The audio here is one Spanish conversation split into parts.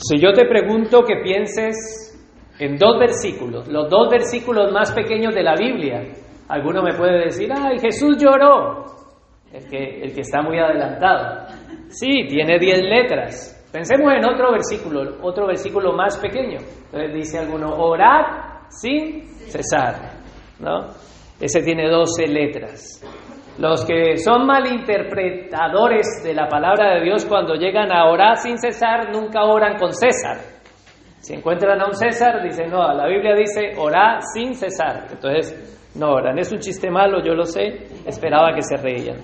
Si yo te pregunto que pienses en dos versículos, los dos versículos más pequeños de la Biblia, alguno me puede decir, ay, Jesús lloró, el que, el que está muy adelantado. Sí, tiene diez letras. Pensemos en otro versículo, otro versículo más pequeño. Entonces dice alguno, orad sin cesar, ¿no? Ese tiene doce letras. Los que son malinterpretadores de la palabra de Dios cuando llegan a orar sin cesar, nunca oran con César. Si encuentran a un César, dicen, no, la Biblia dice orar sin cesar. Entonces, no oran. Es un chiste malo, yo lo sé, esperaba que se reían.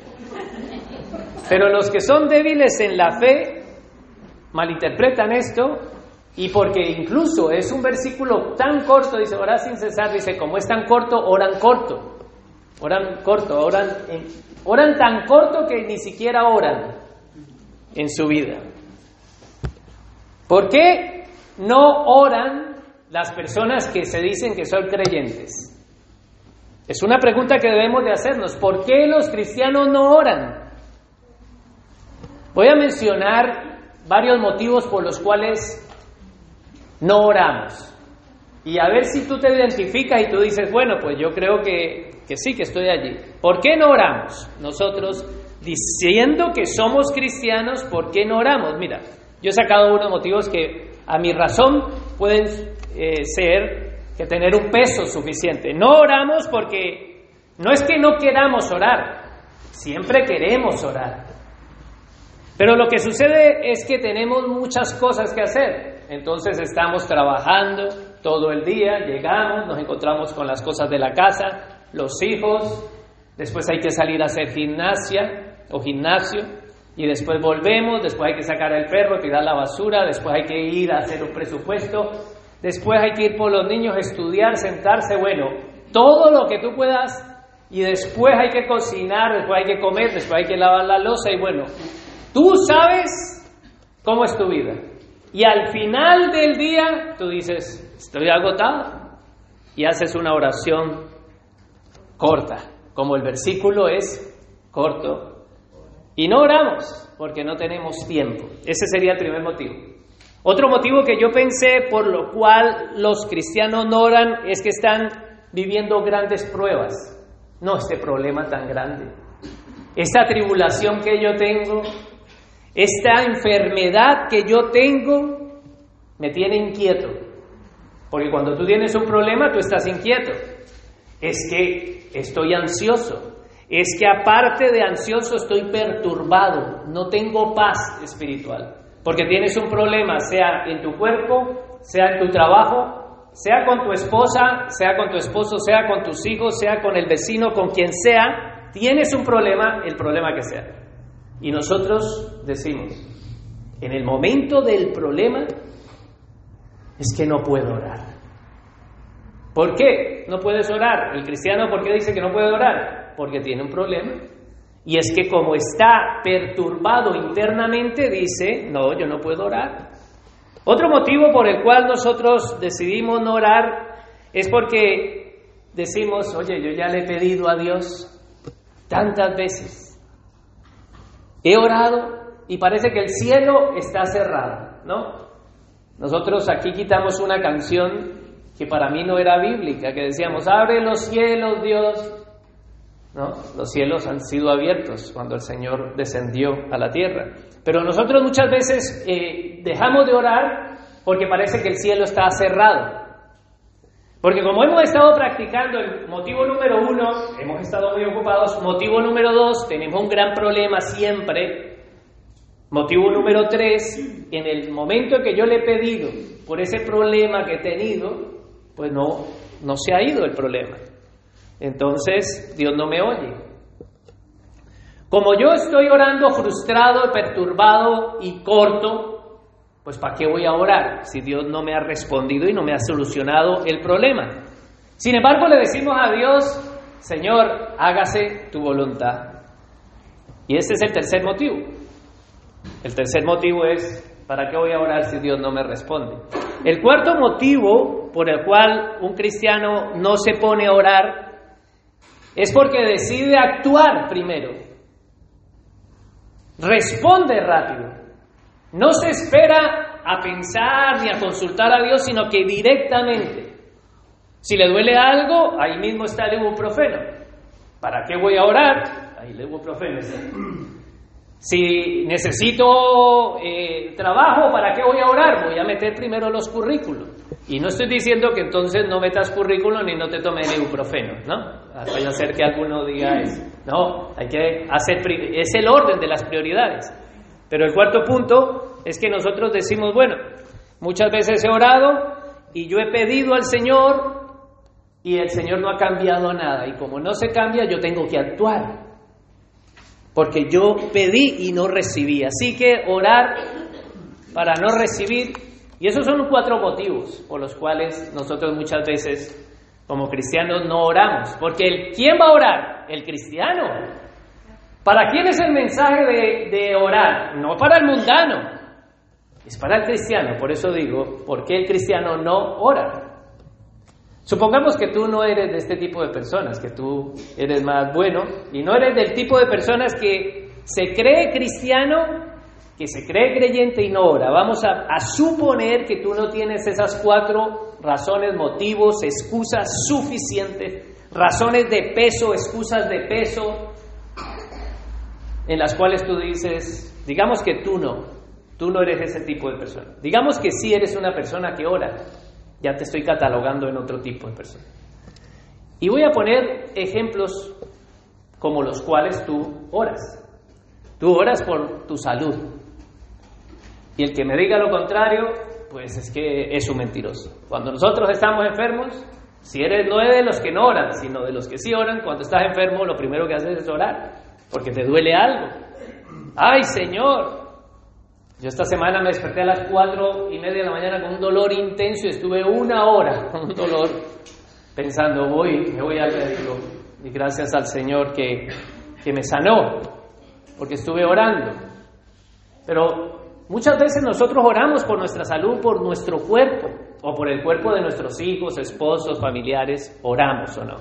Pero los que son débiles en la fe malinterpretan esto y porque incluso es un versículo tan corto, dice orar sin cesar, dice, como es tan corto, oran corto. Oran corto, oran, oran tan corto que ni siquiera oran en su vida. ¿Por qué no oran las personas que se dicen que son creyentes? Es una pregunta que debemos de hacernos. ¿Por qué los cristianos no oran? Voy a mencionar varios motivos por los cuales no oramos. Y a ver si tú te identificas y tú dices, bueno, pues yo creo que que sí, que estoy allí. ¿Por qué no oramos? Nosotros, diciendo que somos cristianos, ¿por qué no oramos? Mira, yo he sacado unos motivos que a mi razón pueden eh, ser que tener un peso suficiente. No oramos porque no es que no queramos orar, siempre queremos orar. Pero lo que sucede es que tenemos muchas cosas que hacer. Entonces estamos trabajando todo el día, llegamos, nos encontramos con las cosas de la casa, los hijos, después hay que salir a hacer gimnasia o gimnasio, y después volvemos, después hay que sacar al perro, tirar la basura, después hay que ir a hacer un presupuesto, después hay que ir por los niños, estudiar, sentarse, bueno, todo lo que tú puedas, y después hay que cocinar, después hay que comer, después hay que lavar la losa, y bueno, tú sabes cómo es tu vida. Y al final del día tú dices, estoy agotado, y haces una oración corta, como el versículo es corto. Y no oramos porque no tenemos tiempo. Ese sería el primer motivo. Otro motivo que yo pensé por lo cual los cristianos no oran es que están viviendo grandes pruebas. No este problema tan grande. Esta tribulación que yo tengo, esta enfermedad que yo tengo, me tiene inquieto. Porque cuando tú tienes un problema, tú estás inquieto. Es que estoy ansioso. Es que aparte de ansioso estoy perturbado, no tengo paz espiritual. Porque tienes un problema, sea en tu cuerpo, sea en tu trabajo, sea con tu esposa, sea con tu esposo, sea con tus hijos, sea con el vecino, con quien sea, tienes un problema, el problema que sea. Y nosotros decimos, en el momento del problema, es que no puedo orar. ¿Por qué no puedes orar? El cristiano, ¿por qué dice que no puede orar? Porque tiene un problema. Y es que como está perturbado internamente, dice, no, yo no puedo orar. Otro motivo por el cual nosotros decidimos no orar es porque decimos, oye, yo ya le he pedido a Dios tantas veces. He orado y parece que el cielo está cerrado, ¿no? Nosotros aquí quitamos una canción que para mí no era bíblica, que decíamos, abre los cielos, Dios. ¿No? Los cielos han sido abiertos cuando el Señor descendió a la tierra. Pero nosotros muchas veces eh, dejamos de orar porque parece que el cielo está cerrado. Porque como hemos estado practicando el motivo número uno, hemos estado muy ocupados. Motivo número dos, tenemos un gran problema siempre. Motivo número tres, en el momento que yo le he pedido por ese problema que he tenido, pues no, no se ha ido el problema. Entonces Dios no me oye. Como yo estoy orando frustrado, perturbado y corto, pues ¿para qué voy a orar si Dios no me ha respondido y no me ha solucionado el problema? Sin embargo, le decimos a Dios, Señor, hágase tu voluntad. Y ese es el tercer motivo. El tercer motivo es, ¿para qué voy a orar si Dios no me responde? El cuarto motivo por el cual un cristiano no se pone a orar es porque decide actuar primero. Responde rápido. No se espera a pensar ni a consultar a Dios, sino que directamente. Si le duele algo, ahí mismo está el ibuprofeno. ¿Para qué voy a orar? Ahí el ibuprofeno está. Si necesito eh, trabajo, ¿para qué voy a orar? Voy a meter primero los currículos. Y no estoy diciendo que entonces no metas currículum ni no te tome el ibuprofeno, ¿no? Vaya a ser que alguno diga eso. No, hay que hacer, es el orden de las prioridades. Pero el cuarto punto es que nosotros decimos, bueno, muchas veces he orado y yo he pedido al Señor y el Señor no ha cambiado nada. Y como no se cambia, yo tengo que actuar. Porque yo pedí y no recibí. Así que orar para no recibir. Y esos son cuatro motivos por los cuales nosotros muchas veces como cristianos no oramos. Porque el, ¿quién va a orar? El cristiano. ¿Para quién es el mensaje de, de orar? No para el mundano. Es para el cristiano. Por eso digo, ¿por qué el cristiano no ora? Supongamos que tú no eres de este tipo de personas, que tú eres más bueno y no eres del tipo de personas que se cree cristiano, que se cree creyente y no ora. Vamos a, suponer que tú no tienes esas cuatro razones, motivos, excusas suficientes, razones de peso, excusas de peso, en las cuales tú dices, digamos que tú no, tú no eres ese tipo de persona. Digamos que sí eres una persona que ora, ya te estoy catalogando en otro tipo de persona. Y voy a poner ejemplos como los cuales tú oras. Tú oras por tu salud. Y el que me diga lo contrario, pues es que es un mentiroso. Cuando nosotros estamos enfermos, si eres no de los que no oran, sino de los que sí oran, cuando estás enfermo lo primero que haces es orar, porque te duele algo. Ay Señor, yo esta semana me desperté a las cuatro y media de la mañana con un dolor intenso y estuve una hora con un dolor pensando, voy, me voy al médico. Y gracias al Señor que, que me sanó, porque estuve orando. Pero muchas veces nosotros oramos por nuestra salud, por nuestro cuerpo, o por el cuerpo de nuestros hijos, esposos, familiares, oramos o no.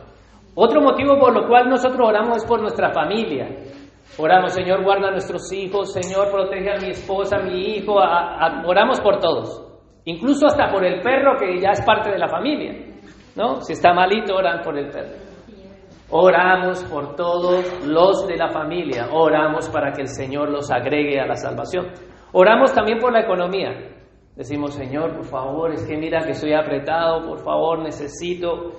Otro motivo por lo cual nosotros oramos es por nuestra familia. Oramos, Señor, guarda a nuestros hijos, Señor, protege a mi esposa, a mi hijo, oramos por todos, incluso hasta por el perro que ya es parte de la familia, ¿no? Si está malito, oran por el perro. Oramos por todos los de la familia, oramos para que el Señor los agregue a la salvación. Oramos también por la economía. Decimos, Señor, por favor, es que mira que estoy apretado, por favor, necesito.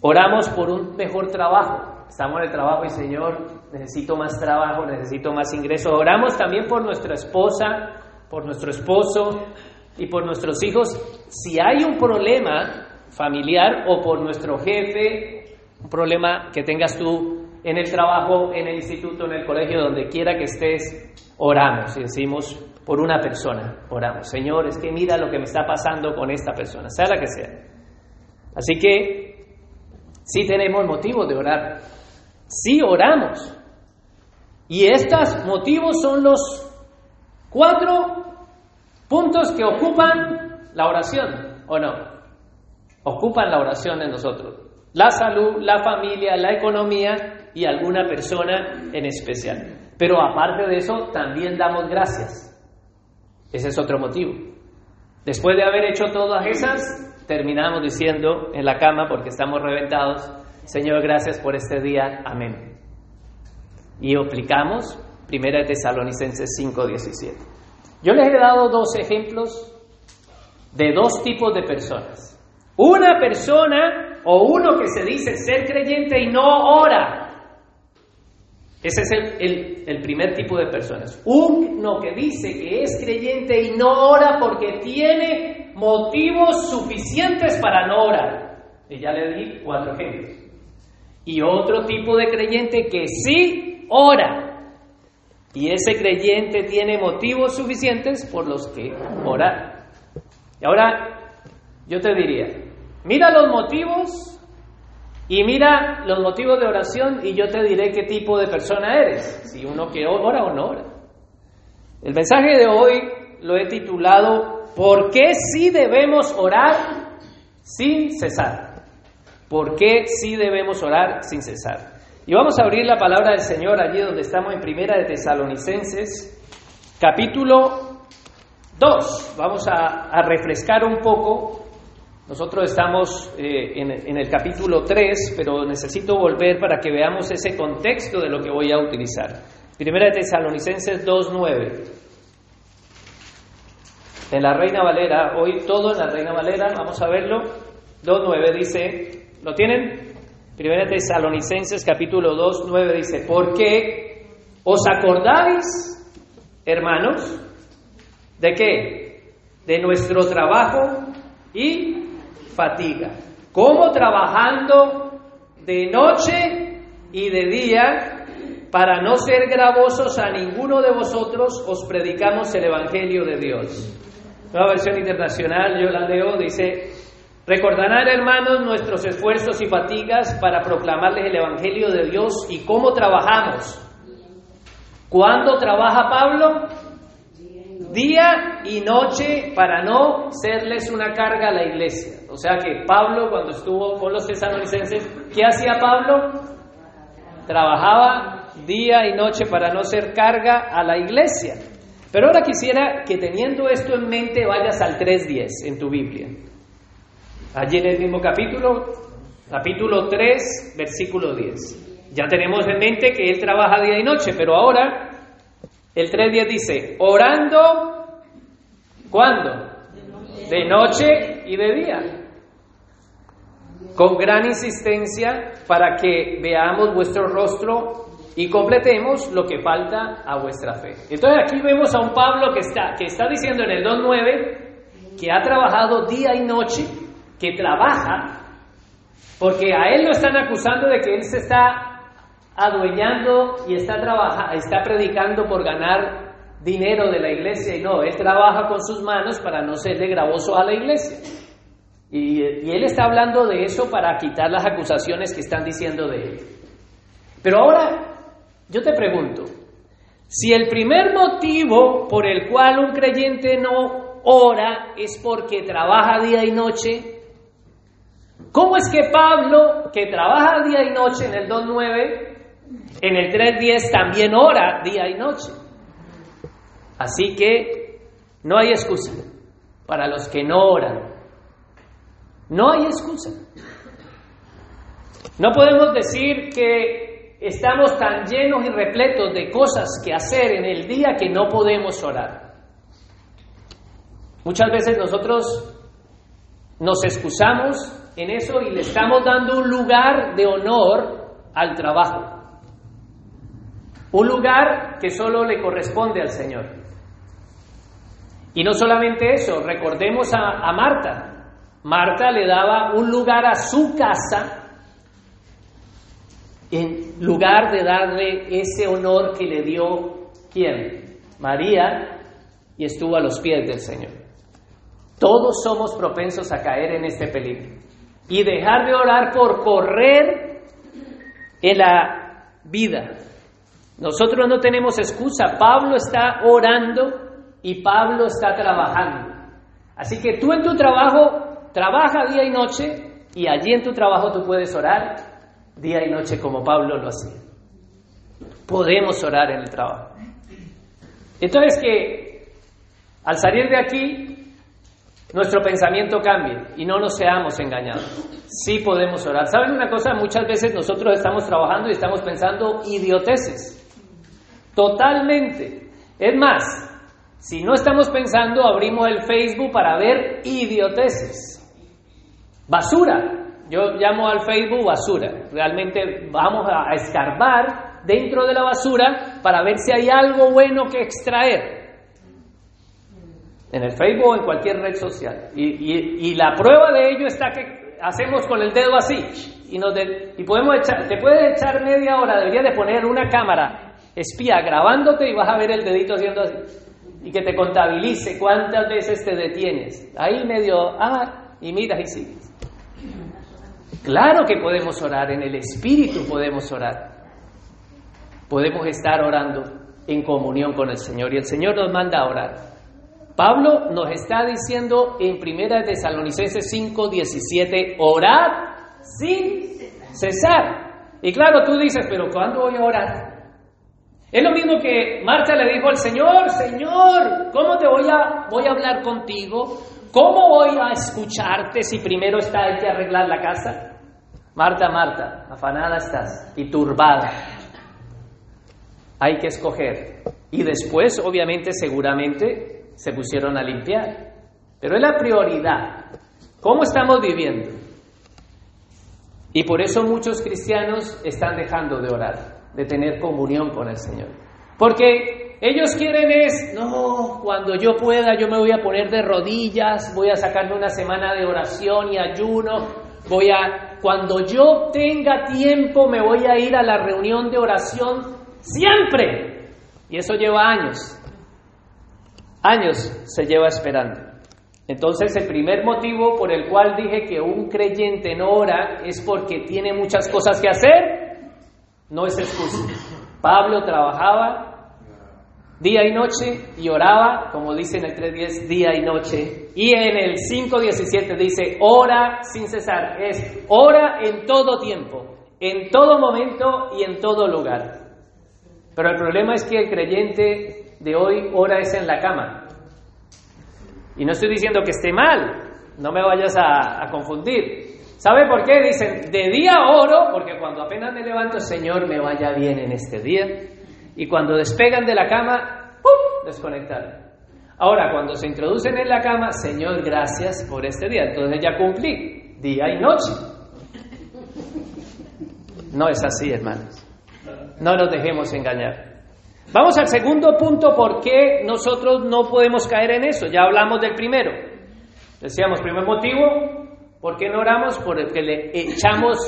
Oramos por un mejor trabajo. Estamos en el trabajo y Señor, necesito más trabajo, necesito más ingresos. Oramos también por nuestra esposa, por nuestro esposo y por nuestros hijos. Si hay un problema familiar o por nuestro jefe, un problema que tengas tú en el trabajo, en el instituto, en el colegio, donde quiera que estés, oramos y decimos por una persona, oramos. Señor, es que mira lo que me está pasando con esta persona, sea la que sea. Así que sí tenemos motivo de orar Sí oramos. Y estos motivos son los cuatro puntos que ocupan la oración, ¿o no? Ocupan la oración de nosotros. La salud, la familia, la economía y alguna persona en especial. Pero aparte de eso, también damos gracias. Ese es otro motivo. Después de haber hecho todas esas, terminamos diciendo en la cama, porque estamos reventados, Señor, gracias por este día. Amén. Y aplicamos 1 Tesalonicenses 5:17. Yo les he dado dos ejemplos de dos tipos de personas. Una persona o uno que se dice ser creyente y no ora. Ese es el, el, primer tipo de personas. Uno que dice que es creyente y no ora porque tiene motivos suficientes para no orar. Y ya le di cuatro ejemplos y otro tipo de creyente que sí ora. Y ese creyente tiene motivos suficientes por los que orar. Y ahora yo te diría, mira los motivos y mira los motivos de oración y yo te diré qué tipo de persona eres, si uno que ora o no ora. El mensaje de hoy lo he titulado ¿Por qué sí debemos orar sin cesar? ¿Por qué sí debemos orar sin cesar? Y vamos a abrir la palabra del Señor allí donde estamos en Primera de Tesalonicenses, capítulo Dos, vamos a, refrescar un poco. Nosotros estamos eh, en, en, el capítulo 3, pero necesito volver para que veamos ese contexto de lo que voy a utilizar. Primera de Tesalonicenses 2.9. En la Reina Valera, hoy todo en la Reina Valera, vamos a verlo. 2.9 dice, ¿lo tienen? Primera Tesalonicenses capítulo 2.9 dice, porque os acordáis, hermanos, ¿De qué? De nuestro trabajo y fatiga. ¿Cómo trabajando de noche y de día para no ser gravosos a ninguno de vosotros os predicamos el Evangelio de Dios? Nueva versión internacional, yo la leo, dice, recordarán hermanos nuestros esfuerzos y fatigas para proclamarles el Evangelio de Dios y cómo trabajamos. ¿Cuándo trabaja Pablo? día y noche para no serles una carga a la iglesia. O sea que Pablo cuando estuvo con los tesalonicenses, ¿qué hacía Pablo? Trabajaba día y noche para no ser carga a la iglesia. Pero ahora quisiera que teniendo esto en mente vayas al 3.10 en tu Biblia. Allí en el mismo capítulo, capítulo 3, versículo 10. Ya tenemos en mente que él trabaja día y noche, pero ahora el 3.10 dice, orando, ¿cuándo? De noche y de día. Con gran insistencia para que veamos vuestro rostro y completemos lo que falta a vuestra fe. Entonces aquí vemos a un Pablo que está, que está diciendo en el 2.9 que ha trabajado día y noche, que trabaja, porque a él lo están acusando de que él se está adueñando y está, trabajando, está predicando por ganar dinero de la iglesia y no, él trabaja con sus manos para no serle gravoso a la iglesia. Y, él está hablando de eso para quitar las acusaciones que están diciendo de él. Pero ahora, yo te pregunto, si el primer motivo por el cual un creyente no ora es porque trabaja día y noche, ¿cómo es que Pablo, que trabaja día y noche en el 2.9, en el 3.10 también ora día y noche. Así que no hay excusa para los que no oran. No hay excusa. No podemos decir que estamos tan llenos y repletos de cosas que hacer en el día que no podemos orar. Muchas veces nosotros nos excusamos en eso y le estamos dando un lugar de honor al trabajo. Un lugar que solo le corresponde al Señor. Y no solamente eso, recordemos a, Marta. Marta le daba un lugar a su casa en lugar de darle ese honor que le dio quién? María, y estuvo a los pies del Señor. Todos somos propensos a caer en este peligro y dejar de orar por correr en la vida, nosotros no tenemos excusa. Pablo está orando y Pablo está trabajando. Así que tú en tu trabajo trabaja día y noche y allí en tu trabajo tú puedes orar día y noche como Pablo lo hacía. Podemos orar en el trabajo. Entonces que al salir de aquí nuestro pensamiento cambie y no nos seamos engañados. Sí podemos orar. ¿Saben una cosa? Muchas veces nosotros estamos trabajando y estamos pensando idioteces. Totalmente. Es más, si no estamos pensando, abrimos el Facebook para ver idioteces. Basura. Yo llamo al Facebook basura. Realmente vamos a escarbar dentro de la basura para ver si hay algo bueno que extraer. En el Facebook o en cualquier red social. Y, la prueba de ello está que hacemos con el dedo así. Y, nos y podemos echar, te puedes echar media hora, debería de poner una cámara espía grabándote y vas a ver el dedito haciendo así. Y que te contabilice cuántas veces te detienes. Ahí medio, ah, y miras y sigues. Claro que podemos orar, en el Espíritu podemos orar. Podemos estar orando en comunión con el Señor y el Señor nos manda a orar. Pablo nos está diciendo en 1 Tesalonicenses 5, 17, orad sin cesar. Y claro, tú dices, pero ¿cuándo voy a orar? Es lo mismo que Marta le dijo al Señor, Señor, ¿cómo te voy a, voy a hablar contigo? ¿Cómo voy a escucharte si primero está hay que arreglar la casa? Marta, Marta, afanada estás y turbada. Hay que escoger. Y después, obviamente, seguramente, se pusieron a limpiar. Pero es la prioridad. ¿Cómo estamos viviendo? Y por eso muchos cristianos están dejando de orar, de tener comunión con el Señor. Porque ellos quieren es, no, cuando yo pueda yo me voy a poner de rodillas, voy a sacarme una semana de oración y ayuno, voy a, cuando yo tenga tiempo me voy a ir a la reunión de oración siempre. Y eso lleva años, años se lleva esperando. Entonces el primer motivo por el cual dije que un creyente no ora es porque tiene muchas cosas que hacer, no es excusa. Pablo trabajaba día y noche y oraba, como dice en el 3.10, día y noche. Y en el 5.17 dice, ora sin cesar, es ora en todo tiempo, en todo momento y en todo lugar. Pero el problema es que el creyente de hoy ora es en la cama. Y no estoy diciendo que esté mal, no me vayas a, confundir. ¿Sabe por qué? Dicen, de día oro, porque cuando apenas me levanto, Señor, me vaya bien en este día. Y cuando despegan de la cama, ¡pum! desconectar. Ahora, cuando se introducen en la cama, Señor, gracias por este día. Entonces ya cumplí, día y noche. No es así, hermanos. No nos dejemos engañar. Vamos al segundo punto, ¿por qué nosotros no podemos caer en eso? Ya hablamos del primero. Decíamos, primer motivo, ¿por qué no oramos? Porque le echamos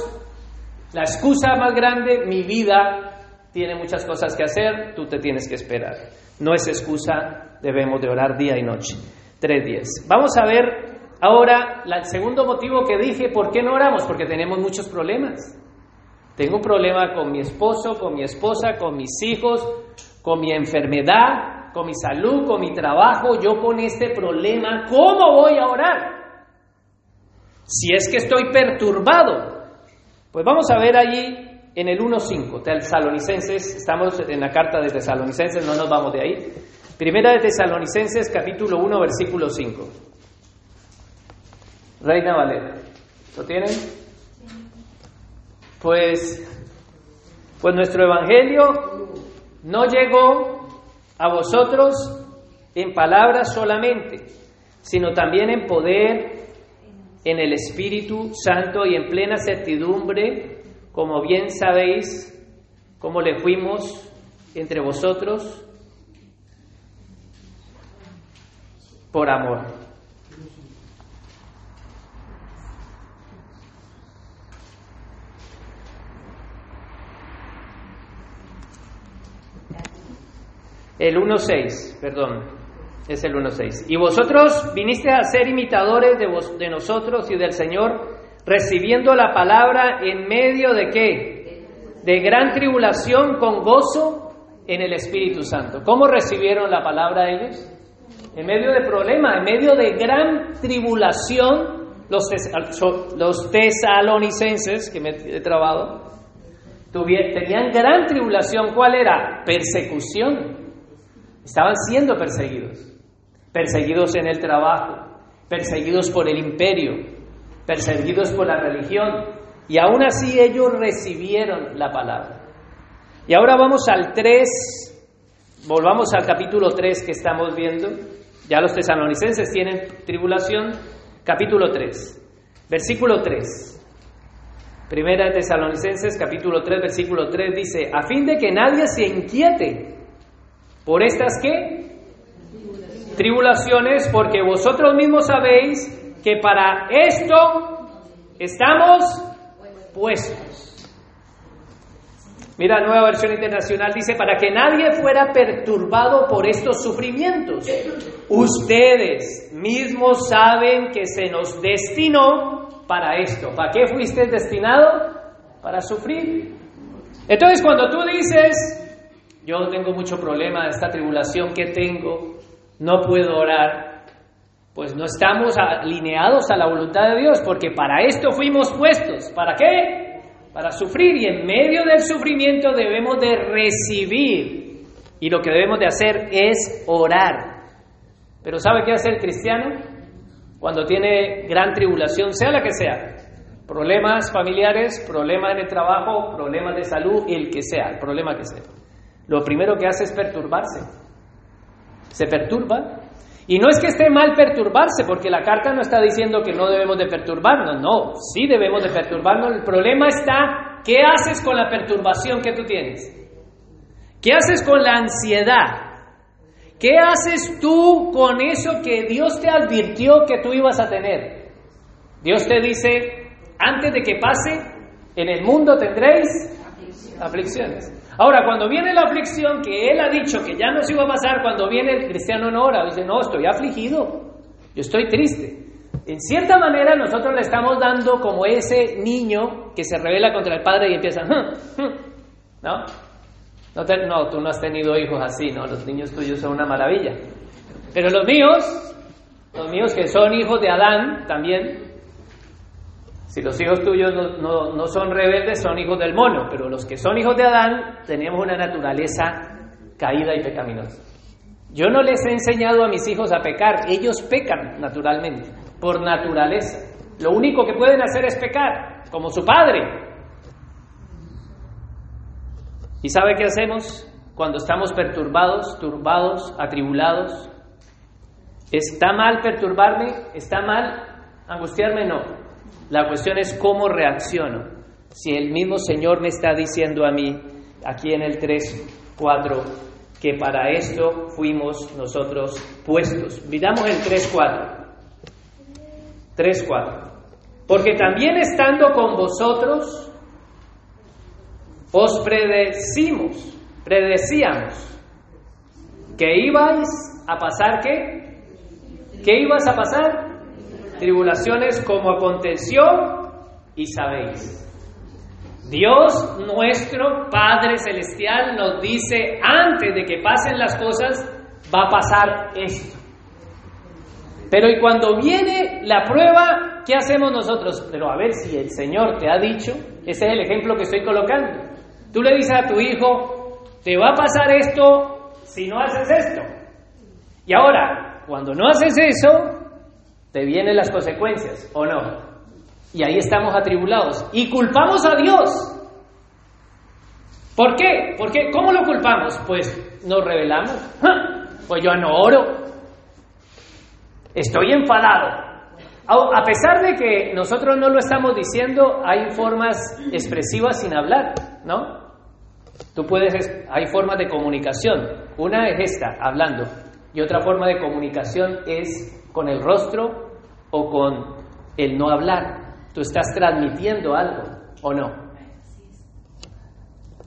la excusa más grande, mi vida tiene muchas cosas que hacer, tú te tienes que esperar. No es excusa, debemos de orar día y noche. 3.10. Vamos a ver ahora el segundo motivo que dije, ¿por qué no oramos? Porque tenemos muchos problemas. Tengo un problema con mi esposo, con mi esposa, con mis hijos, con mi enfermedad, con mi salud, con mi trabajo, yo con este problema, ¿cómo voy a orar? Si es que estoy perturbado. Pues vamos a ver allí en el 1.5, Tesalonicenses, estamos en la carta de Tesalonicenses, no nos vamos de ahí. Primera de Tesalonicenses, capítulo 1, versículo 5. Reina Valera, ¿lo tienen? Pues, pues nuestro evangelio no llegó a vosotros en palabras solamente, sino también en poder, en el Espíritu Santo y en plena certidumbre, como bien sabéis, como le fuimos entre vosotros por amor. El 1.6, perdón, es el 1.6. Y vosotros viniste a ser imitadores de, de nosotros y del Señor, recibiendo la palabra en medio de qué? De gran tribulación con gozo en el Espíritu Santo. ¿Cómo recibieron la palabra ellos? En medio de problema, en medio de gran tribulación, los, los tesalonicenses, que me he trabado, tenían gran tribulación. ¿Cuál era? Persecución. Estaban siendo perseguidos, perseguidos en el trabajo, perseguidos por el imperio, perseguidos por la religión, y aún así ellos recibieron la palabra. Y ahora vamos al 3, volvamos al capítulo 3 que estamos viendo. Ya los tesalonicenses tienen tribulación. Capítulo 3, versículo 3. Primera de Tesalonicenses, capítulo 3, versículo 3 dice, a fin de que nadie se inquiete ¿Por estas qué? Tribulaciones, porque vosotros mismos sabéis que para esto estamos puestos. Mira, nueva versión internacional dice, para que nadie fuera perturbado por estos sufrimientos. Ustedes mismos saben que se nos destinó para esto. ¿Para qué fuiste destinado? Para sufrir. Entonces, cuando tú dices, yo tengo mucho problema, esta tribulación que tengo, no puedo orar, pues no estamos alineados a la voluntad de Dios, porque para esto fuimos puestos. ¿Para qué? Para sufrir y en medio del sufrimiento debemos de recibir Y lo que debemos de hacer es orar. Pero ¿sabe qué hace el cristiano? Cuando tiene gran tribulación, sea la que sea. Problemas familiares, problemas el trabajo, problemas de salud, el que sea, el problema que sea. Lo primero que hace es perturbarse. Se perturba. Y no es que esté mal perturbarse, porque la carta no está diciendo que no debemos de perturbarnos, no, sí debemos de perturbarnos. El problema está, ¿qué haces con la perturbación que tú tienes? ¿Qué haces con la ansiedad? ¿Qué haces tú con eso que Dios te advirtió que tú ibas a tener? Dios te dice, antes de que pase, en el mundo tendréis aflicciones. Ahora, cuando viene la aflicción que Él ha dicho que ya no se iba a pasar, cuando viene el cristiano no ora, dice, no, estoy afligido, yo estoy triste. En cierta manera nosotros le estamos dando como ese niño que se revela contra el padre y empieza, ¿no? No, no, tú no has tenido hijos así, ¿no? Los niños tuyos son una maravilla. Pero los míos, los míos que son hijos de Adán también, si los hijos tuyos no, son rebeldes, son hijos del mono, pero los que son hijos de Adán tenemos una naturaleza caída y pecaminosa. Yo no les he enseñado a mis hijos a pecar, ellos pecan naturalmente, por naturaleza. Lo único que pueden hacer es pecar, como su padre. ¿Y sabe qué hacemos cuando estamos perturbados, turbados, atribulados? ¿Está mal perturbarme? ¿Está mal angustiarme? No. La cuestión es cómo reacciono. Si el mismo Señor me está diciendo a mí, aquí en el 3, 4, que para esto fuimos nosotros puestos. Miramos el 3, 4. 3, 4. Porque también estando con vosotros, os predecimos, predecíamos, que ibais a pasar qué? ¿Qué ibas a pasar? Tribulaciones como aconteció y sabéis. Dios nuestro Padre Celestial nos dice, antes de que pasen las cosas, va a pasar esto. Pero y cuando viene la prueba, ¿qué hacemos nosotros? Pero a ver si el Señor te ha dicho, ese es el ejemplo que estoy colocando. Tú le dices a tu hijo, te va a pasar esto si no haces esto. Y ahora, cuando no haces eso, te vienen las consecuencias, ¿o no? Y ahí estamos atribulados. Y culpamos a Dios. ¿Por qué? Porque, ¿Cómo lo culpamos? Pues nos revelamos. Pues yo no oro. Estoy enfadado. A pesar de que nosotros no lo estamos diciendo, hay formas expresivas sin hablar, ¿no? Tú puedes, hay formas de comunicación. Una es esta, hablando. Y otra forma de comunicación es con el rostro o con el no hablar. Tú estás transmitiendo algo o no.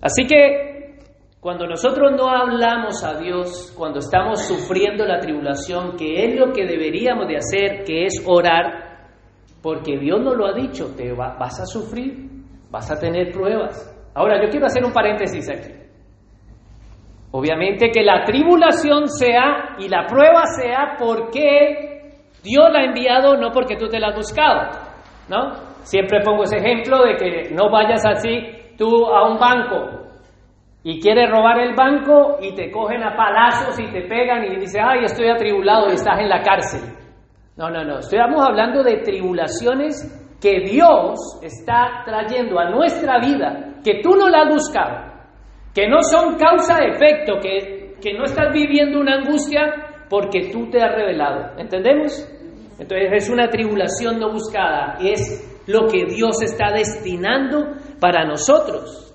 Así que cuando nosotros no hablamos a Dios, cuando estamos sufriendo la tribulación, que es lo que deberíamos de hacer, que es orar, porque Dios nos lo ha dicho, te vas a sufrir, vas a tener pruebas. Ahora, yo quiero hacer un paréntesis aquí. Obviamente que la tribulación sea y la prueba sea porque Dios la ha enviado no porque tú te la has buscado, ¿no? Siempre pongo ese ejemplo de que no vayas así tú a un banco y quieres robar el banco y te cogen a palazos y te pegan y dices, ay, estoy atribulado y estás en la cárcel. No, no, no, estamos hablando de tribulaciones que Dios está trayendo a nuestra vida, que tú no la has buscado, que no son causa-efecto, que, que no estás viviendo una angustia porque tú te has revelado. ¿Entendemos? Entonces es una tribulación no buscada, es lo que Dios está destinando para nosotros.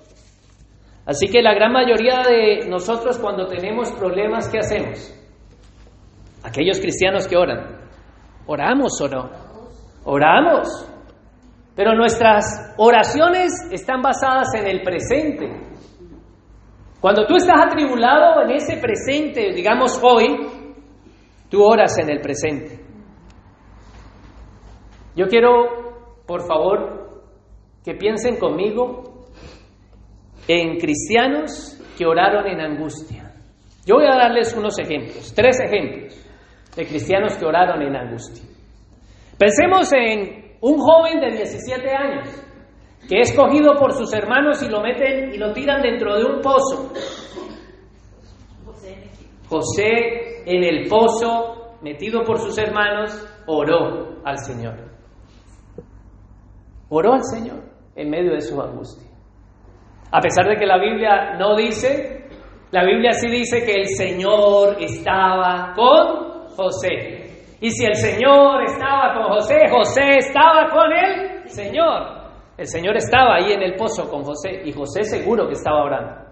Así que la gran mayoría de nosotros cuando tenemos problemas, ¿qué hacemos? Aquellos cristianos que oran, ¿oramos o no? Oramos. Pero nuestras oraciones están basadas en el presente. Cuando tú estás atribulado en ese presente, digamos hoy, tú oras en el presente. Yo quiero, por favor, que piensen conmigo en cristianos que oraron en angustia. Yo voy a darles unos ejemplos, tres ejemplos de cristianos que oraron en angustia. Pensemos en un joven de 17 años que es cogido por sus hermanos y lo meten y lo tiran dentro de un pozo. José en el pozo, metido por sus hermanos, oró al Señor. Oró al Señor en medio de su angustia. A pesar de que la Biblia no dice, la Biblia sí dice que el Señor estaba con José. Y si el Señor estaba con José, José estaba con el Señor. El Señor estaba ahí en el pozo con José y José seguro que estaba orando.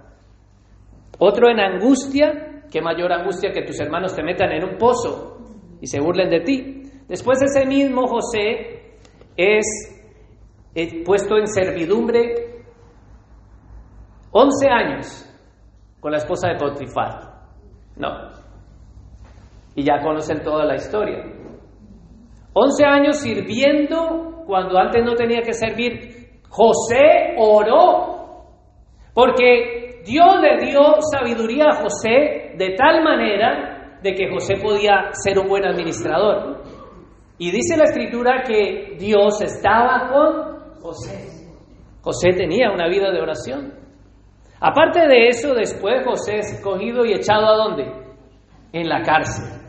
Otro en angustia, qué mayor angustia que tus hermanos te metan en un pozo y se burlen de ti. Después ese mismo José es puesto en servidumbre 11 años con la esposa de Potifar. No. Y ya conocen toda la historia. 11 años sirviendo cuando antes no tenía que servir. José oró. Porque Dios le dio sabiduría a José de tal manera de que José podía ser un buen administrador. Y dice la escritura que Dios estaba con José. José tenía una vida de oración. Aparte de eso, después José es cogido y echado a dónde? En la cárcel.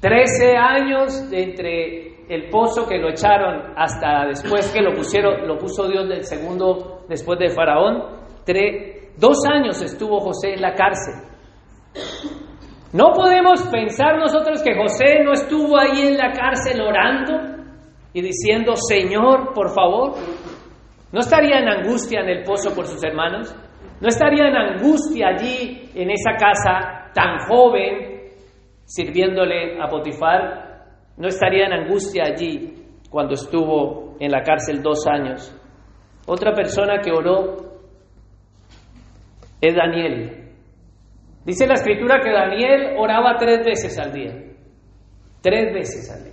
Trece años entre el pozo que lo echaron hasta después que lo pusieron, lo puso Dios del segundo después de Faraón. dos años estuvo José en la cárcel. No podemos pensar nosotros que José no estuvo ahí en la cárcel orando y diciendo, Señor, por favor, ¿No estaría en angustia en el pozo por sus hermanos? ¿No estaría en angustia allí en esa casa tan joven sirviéndole a Potifar? ¿No estaría en angustia allí cuando estuvo en la cárcel dos años? Otra persona que oró es Daniel. Dice la escritura que Daniel oraba tres veces al día. Tres veces al día.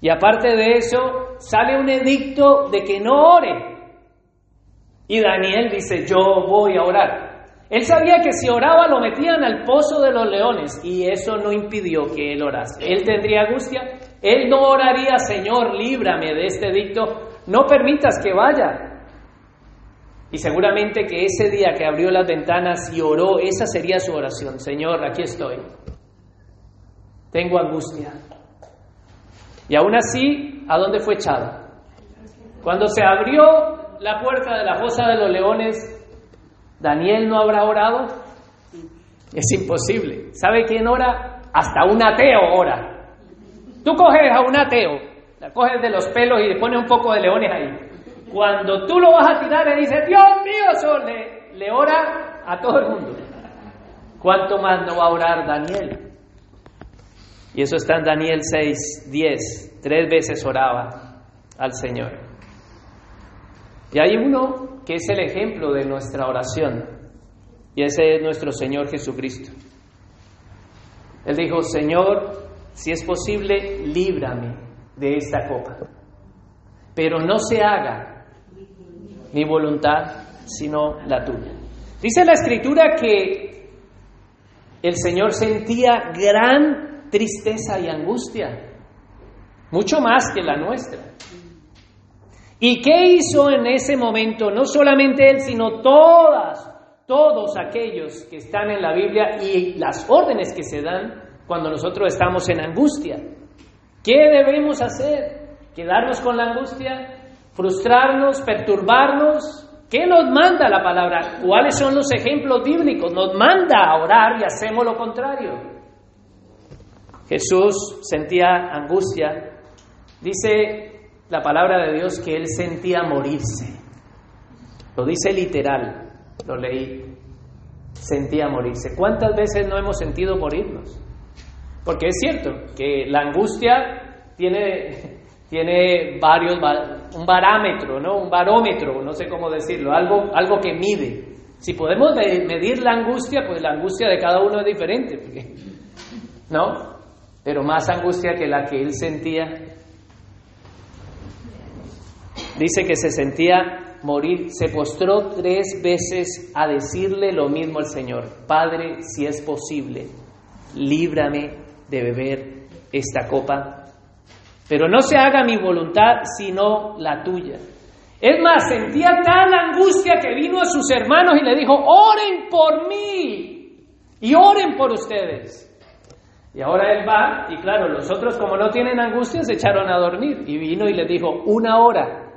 Y aparte de eso, sale un edicto de que no ore. Y Daniel dice, yo voy a orar. Él sabía que si oraba lo metían al pozo de los leones y eso no impidió que él orase. Él tendría angustia, él no oraría, Señor, líbrame de este edicto, no permitas que vaya. Y seguramente que ese día que abrió las ventanas y oró, esa sería su oración. Señor, aquí estoy. Tengo angustia. Y aún así, ¿a dónde fue echado? Cuando se abrió la puerta de la fosa de los leones, ¿Daniel no habrá orado? Es imposible. ¿Sabe quién ora? Hasta un ateo ora. Tú coges a un ateo, la coges de los pelos y le pones un poco de leones ahí. Cuando tú lo vas a tirar, le dice, Dios mío, sol, le, le ora a todo el mundo. ¿Cuánto más no va a orar Daniel? Y eso está en Daniel 6, 10. Tres veces oraba al Señor. Y hay uno que es el ejemplo de nuestra oración. Y ese es nuestro Señor Jesucristo. Él dijo, Señor, si es posible, líbrame de esta copa. Pero no se haga mi voluntad, sino la tuya. Dice la escritura que el Señor sentía gran tristeza y angustia, mucho más que la nuestra. ¿Y qué hizo en ese momento? No solamente él, sino todas, todos aquellos que están en la Biblia y las órdenes que se dan cuando nosotros estamos en angustia. ¿Qué debemos hacer? ¿Quedarnos con la angustia? ¿Frustrarnos? ¿Perturbarnos? ¿Qué nos manda la palabra? ¿Cuáles son los ejemplos bíblicos? Nos manda a orar y hacemos lo contrario. Jesús sentía angustia. Dice la palabra de Dios que él sentía morirse. Lo dice literal, lo leí. Sentía morirse. ¿Cuántas veces no hemos sentido morirnos? Porque es cierto que la angustia tiene, tiene varios, un barómetro, ¿no? Un barómetro, no sé cómo decirlo, algo, algo que mide. Si podemos medir la angustia, pues la angustia de cada uno es diferente, ¿no? Pero más angustia que la que él sentía. Dice que se sentía morir, se postró tres veces a decirle lo mismo al Señor, Padre, si es posible, líbrame de beber esta copa, pero no se haga mi voluntad sino la tuya. Es más, sentía tal angustia que vino a sus hermanos y le dijo, oren por mí. y oren por ustedes. Y ahora él va, y claro, los otros como no tienen angustia se echaron a dormir. Y vino y le dijo, una hora,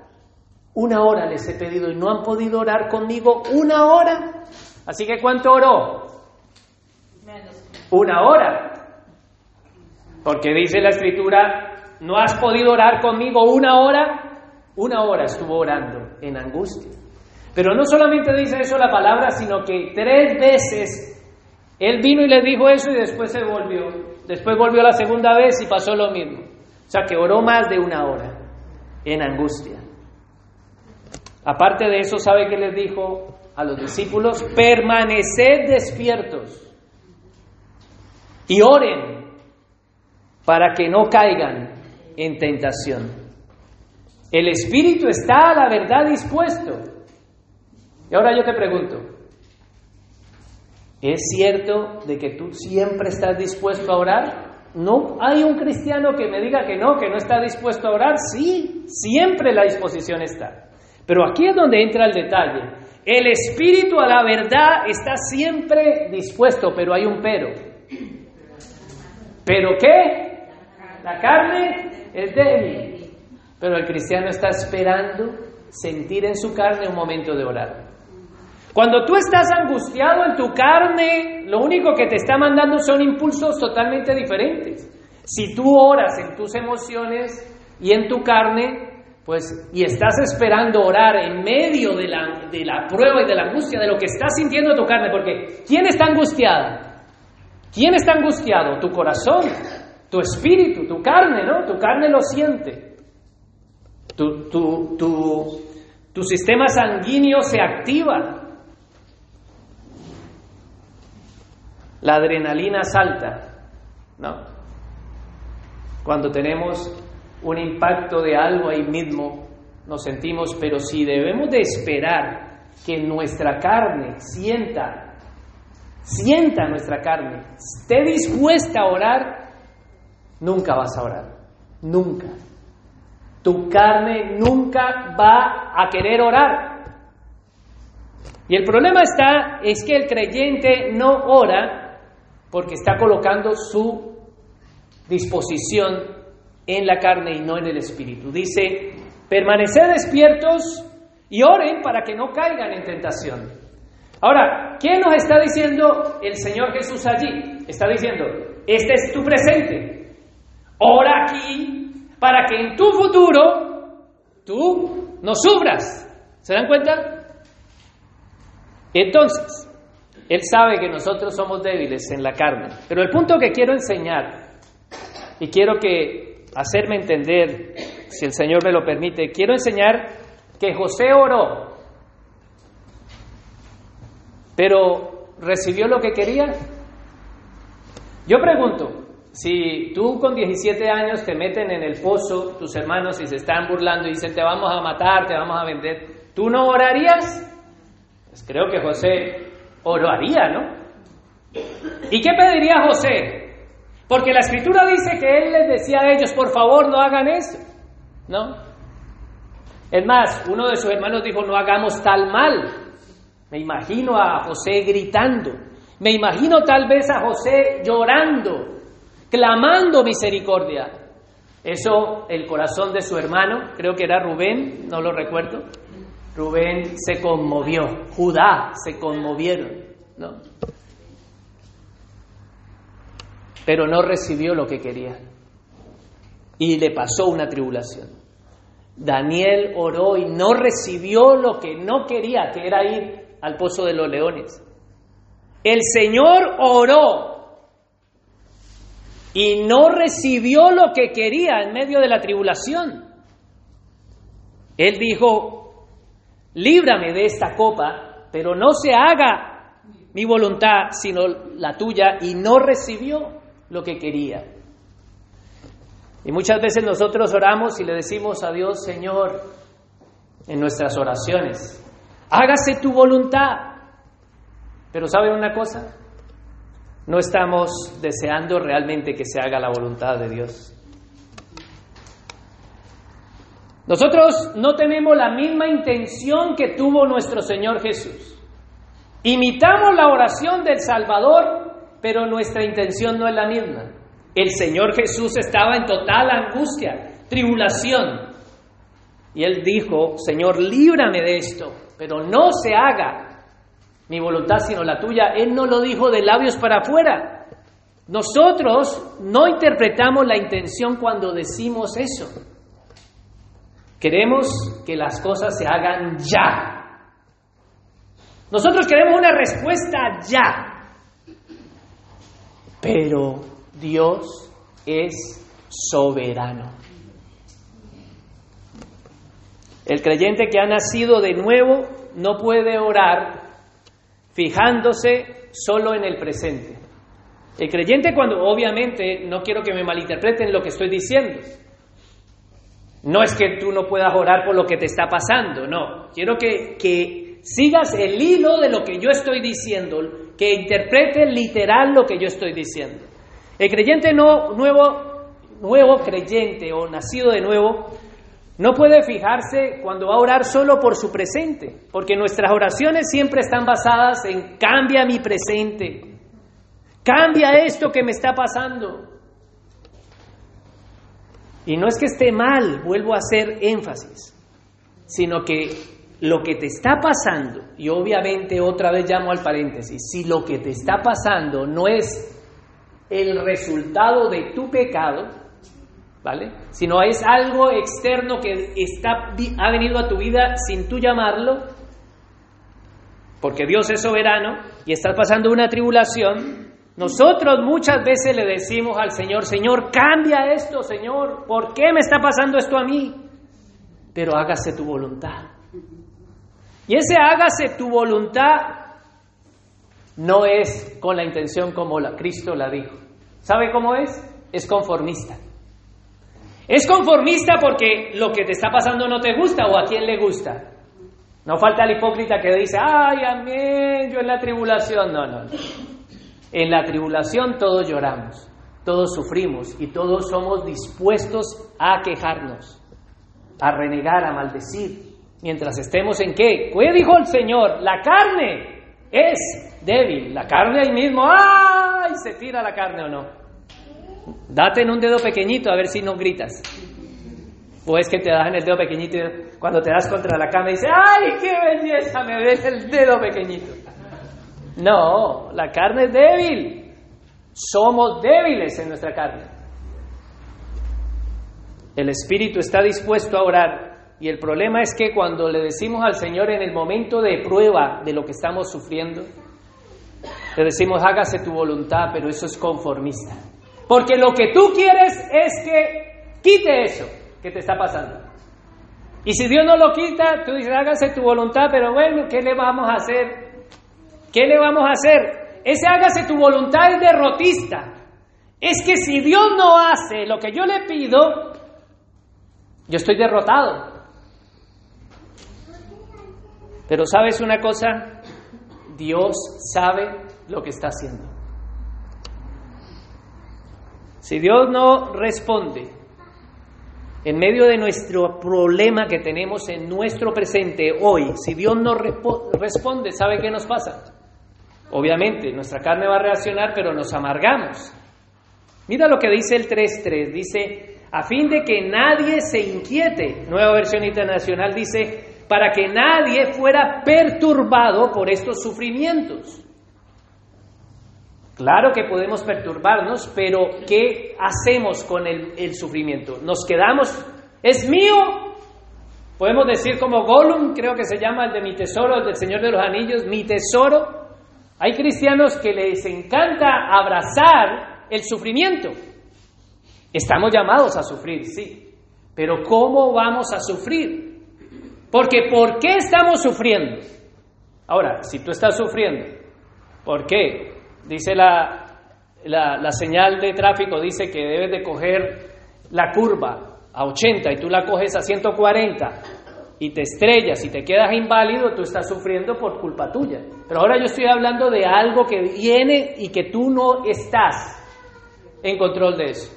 una hora les he pedido y no han podido orar conmigo una hora. Así que ¿cuánto oró? Una hora. Porque dice la escritura, no has podido orar conmigo una hora. Una hora estuvo orando en angustia. Pero no solamente dice eso la palabra, sino que tres veces él vino y le dijo eso y después se volvió. Después volvió la segunda vez y pasó lo mismo. O sea que oró más de una hora en angustia. Aparte de eso, ¿sabe qué les dijo a los discípulos? Permaneced despiertos y oren para que no caigan en tentación. El espíritu está a la verdad dispuesto. Y ahora yo te pregunto, ¿es cierto de que tú siempre estás dispuesto a orar? No hay un cristiano que me diga que no, que no está dispuesto a orar. Sí, siempre la disposición está. Pero aquí es donde entra el detalle. El espíritu a la verdad está siempre dispuesto, pero hay un pero. ¿Pero qué? La carne es débil. Pero el cristiano está esperando sentir en su carne un momento de orar. Cuando tú estás angustiado en tu carne, lo único que te está mandando son impulsos totalmente diferentes. Si tú oras en tus emociones y en tu carne, pues, y estás esperando orar en medio de la, de la prueba y de la angustia, de lo que estás sintiendo tu carne, porque ¿quién está angustiado? ¿Quién está angustiado? Tu corazón, tu espíritu, tu carne, ¿no? Tu carne lo siente. Tu, tu, tu, tu sistema sanguíneo se activa. La adrenalina salta, ¿no? Cuando tenemos un impacto de algo ahí mismo, nos sentimos, pero si debemos de esperar que nuestra carne sienta, sienta nuestra carne, esté dispuesta a orar, nunca vas a orar, nunca. Tu carne nunca va a querer orar. Y el problema está, es que el creyente no ora porque está colocando su disposición en la carne y no en el espíritu. Dice, permaneced despiertos y oren para que no caigan en tentación. Ahora, ¿qué nos está diciendo el Señor Jesús allí? Está diciendo, este es tu presente. Ora aquí para que en tu futuro tú no sufras. ¿Se dan cuenta? Entonces, Él sabe que nosotros somos débiles en la carne. Pero el punto que quiero enseñar, y quiero que hacerme entender, si el Señor me lo permite, quiero enseñar que José oró, pero ¿recibió lo que quería? Yo pregunto, si tú con 17 años te meten en el pozo tus hermanos y se están burlando y dicen te vamos a matar, te vamos a vender, ¿tú no orarías? Pues creo que José oraría, ¿no? ¿Y qué pediría José? Porque la escritura dice que él les decía a ellos, por favor, no hagan eso. ¿No? Es más, uno de sus hermanos dijo, no hagamos tal mal. Me imagino a José gritando. Me imagino tal vez a José llorando, clamando misericordia. Eso, el corazón de su hermano, creo que era Rubén, no lo recuerdo. Rubén se conmovió, Judá se conmovieron, ¿no? pero no recibió lo que quería. Y le pasó una tribulación. Daniel oró y no recibió lo que no quería, que era ir al pozo de los leones. El Señor oró y no recibió lo que quería en medio de la tribulación. Él dijo, líbrame de esta copa, pero no se haga mi voluntad, sino la tuya, y no recibió lo que quería. Y muchas veces nosotros oramos y le decimos a Dios, Señor, en nuestras oraciones, hágase tu voluntad. Pero ¿saben una cosa? No estamos deseando realmente que se haga la voluntad de Dios. Nosotros no tenemos la misma intención que tuvo nuestro Señor Jesús. Imitamos la oración del Salvador pero nuestra intención no es la misma. El Señor Jesús estaba en total angustia, tribulación. Y él dijo, Señor, líbrame de esto, pero no se haga mi voluntad sino la tuya. Él no lo dijo de labios para afuera. Nosotros no interpretamos la intención cuando decimos eso. Queremos que las cosas se hagan ya. Nosotros queremos una respuesta ya. Pero Dios es soberano. El creyente que ha nacido de nuevo no puede orar fijándose solo en el presente. El creyente cuando, obviamente, no quiero que me malinterpreten lo que estoy diciendo. No es que tú no puedas orar por lo que te está pasando, no. Quiero que, que sigas el hilo de lo que yo estoy diciendo, que interprete literal lo que yo estoy diciendo. El creyente no, nuevo, nuevo creyente o nacido de nuevo no puede fijarse cuando va a orar solo por su presente, porque nuestras oraciones siempre están basadas en cambia mi presente, cambia esto que me está pasando. Y no es que esté mal, vuelvo a hacer énfasis, sino que lo que te está pasando, y obviamente otra vez llamo al paréntesis, si lo que te está pasando no es el resultado de tu pecado, ¿vale? Sino es algo externo que está, ha venido a tu vida sin tú llamarlo, porque Dios es soberano y estás pasando una tribulación. Nosotros muchas veces le decimos al Señor, Señor, cambia esto, Señor, ¿por qué me está pasando esto a mí? Pero hágase tu voluntad. Y ese hágase tu voluntad no es con la intención como Cristo la dijo. ¿Sabe cómo es? Es conformista. Es conformista porque lo que te está pasando no te gusta o a quién le gusta. No falta el hipócrita que dice, ay, amén, yo en la tribulación. No, no, no. En la tribulación todos lloramos, todos sufrimos y todos somos dispuestos a quejarnos, a renegar, a maldecir. Mientras estemos en qué? ¿Qué dijo el Señor? La carne es débil. La carne ahí mismo, ¡ay! Se tira la carne o no. Date en un dedo pequeñito a ver si no gritas. O es que te das en el dedo pequeñito y cuando te das contra la cama dices, ¡ay, qué belleza! Me ves el dedo pequeñito. No, la carne es débil. Somos débiles en nuestra carne. El espíritu está dispuesto a orar y el problema es que cuando le decimos al Señor en el momento de prueba de lo que estamos sufriendo, le decimos hágase tu voluntad, pero eso es conformista. Porque lo que tú quieres es que quite eso que te está pasando. Y si Dios no lo quita, tú dices, hágase tu voluntad, pero bueno, ¿qué le vamos a hacer? ¿Qué le vamos a hacer? Ese hágase tu voluntad es derrotista. Es que si Dios no hace lo que yo le pido, yo estoy derrotado. Pero sabes una cosa, Dios sabe lo que está haciendo. Si Dios no responde en medio de nuestro problema que tenemos en nuestro presente hoy, si Dios no responde, ¿sabe qué nos pasa? Obviamente, nuestra carne va a reaccionar, pero nos amargamos. Mira lo que dice el 3.3, dice, a fin de que nadie se inquiete, nueva versión internacional dice, para que nadie fuera perturbado por estos sufrimientos. Claro que podemos perturbarnos, pero ¿qué hacemos con el, sufrimiento? ¿Nos quedamos? ¿Es mío? Podemos decir como Gollum, creo que se llama el de mi tesoro, el del Señor de los Anillos, mi tesoro. Hay cristianos que les encanta abrazar el sufrimiento. Estamos llamados a sufrir, sí, pero ¿cómo vamos a sufrir? Porque ¿por qué estamos sufriendo? Ahora, si tú estás sufriendo, ¿por qué? Dice la, la, señal de tráfico, dice que debes de coger la curva a 80 y tú la coges a 140 y te estrellas y te quedas inválido, tú estás sufriendo por culpa tuya. Pero ahora yo estoy hablando de algo que viene y que tú no estás en control de eso.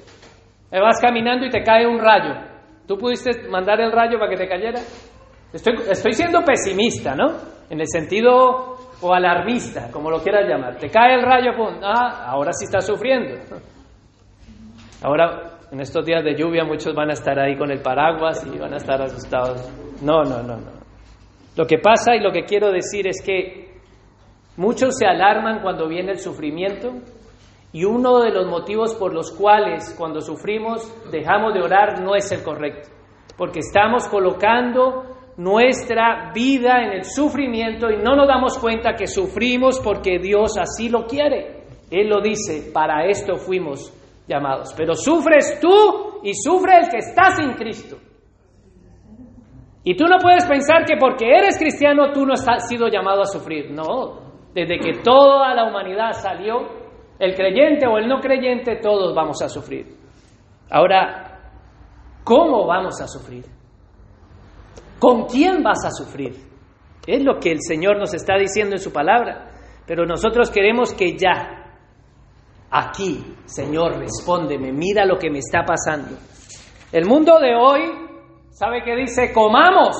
vas caminando y te cae un rayo. ¿Tú pudiste mandar el rayo para que te cayera? Estoy, estoy siendo pesimista, ¿no? En el sentido o alarmista, como lo quieras llamar. Te cae el rayo, pum, ah, ahora sí estás sufriendo. Ahora, en estos días de lluvia, muchos van a estar ahí con el paraguas y van a estar asustados. No, no, no, no. Lo que pasa y lo que quiero decir es que muchos se alarman cuando viene el sufrimiento y uno de los motivos por los cuales cuando sufrimos dejamos de orar no es el correcto, porque estamos colocando nuestra vida en el sufrimiento y no nos damos cuenta que sufrimos porque Dios así lo quiere. Él lo dice, para esto fuimos llamados. Pero sufres tú y sufre el que está sin Cristo. Y tú no puedes pensar que porque eres cristiano tú no has sido llamado a sufrir. No, desde que toda la humanidad salió, el creyente o el no creyente, todos vamos a sufrir. Ahora, ¿cómo vamos a sufrir? ¿Con quién vas a sufrir? Es lo que el Señor nos está diciendo en su palabra. Pero nosotros queremos que ya, aquí, Señor, respóndeme, mira lo que me está pasando. El mundo de hoy, ¿sabe qué dice? Comamos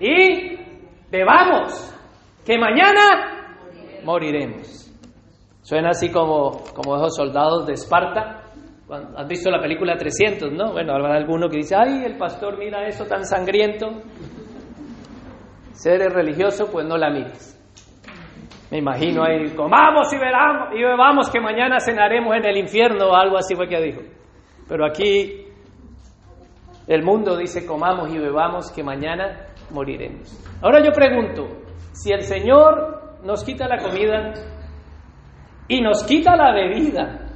y bebamos, que mañana moriremos. Suena así como, como esos soldados de Esparta Has visto la película 300, ¿no? Bueno, habrá alguno que dice, ay, el pastor mira eso tan sangriento. Si eres religioso, pues no la mires. Me imagino ahí, comamos y, veramos, y bebamos que mañana cenaremos en el infierno o algo así fue que dijo. Pero aquí el mundo dice, comamos y bebamos que mañana moriremos. Ahora yo pregunto, si el Señor nos quita la comida y nos quita la bebida,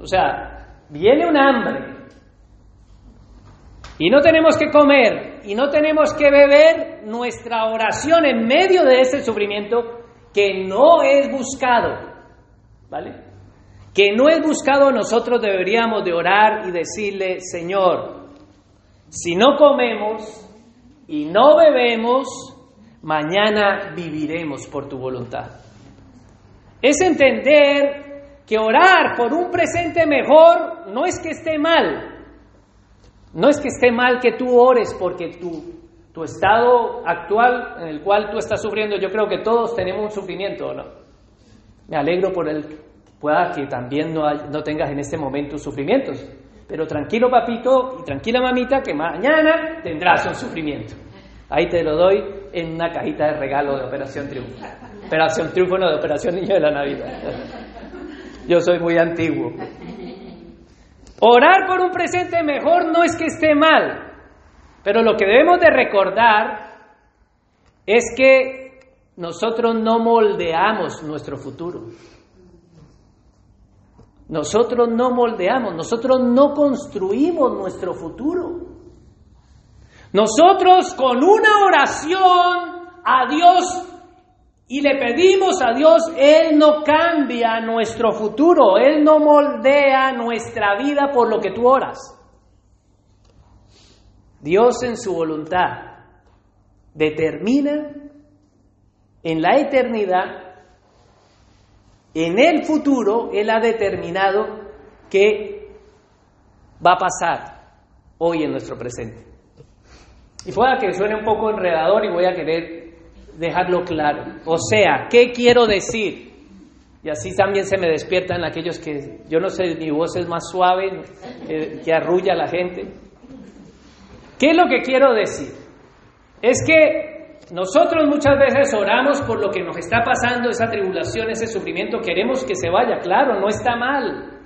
o sea, viene un hambre y no tenemos que comer y no tenemos que beber, nuestra oración en medio de ese sufrimiento que no es buscado, ¿vale? Que no es buscado, nosotros deberíamos de orar y decirle, Señor, si no comemos y no bebemos, mañana viviremos por tu voluntad. Es entender que orar por un presente mejor no es que esté mal. No es que esté mal que tú ores porque tu, estado actual en el cual tú estás sufriendo, yo creo que todos tenemos un sufrimiento, ¿no? Me alegro por el pueda que también no, no tengas en este momento sufrimientos. Pero tranquilo papito y tranquila mamita que mañana tendrás un sufrimiento. Ahí te lo doy en una cajita de regalo de Operación Triunfo. Operación Triunfo, no, de Operación Niño de la Navidad. Yo soy muy antiguo. Orar por un presente mejor no es que esté mal, pero lo que debemos de recordar es que nosotros no moldeamos nuestro futuro. Nosotros no moldeamos, nosotros no construimos nuestro futuro. Nosotros con una oración a Dios y le pedimos a Dios, Él no cambia nuestro futuro, Él no moldea nuestra vida por lo que tú oras. Dios en su voluntad determina en la eternidad, en el futuro, Él ha determinado que va a pasar hoy en nuestro presente. Y pueda que suene un poco enredador y voy a querer dejarlo claro. O sea, ¿qué quiero decir? Y así también se me despiertan aquellos que, yo no sé, mi voz es más suave, que arrulla a la gente. ¿Qué es lo que quiero decir? Es que nosotros muchas veces oramos por lo que nos está pasando, esa tribulación, ese sufrimiento, queremos que se vaya, claro, no está mal.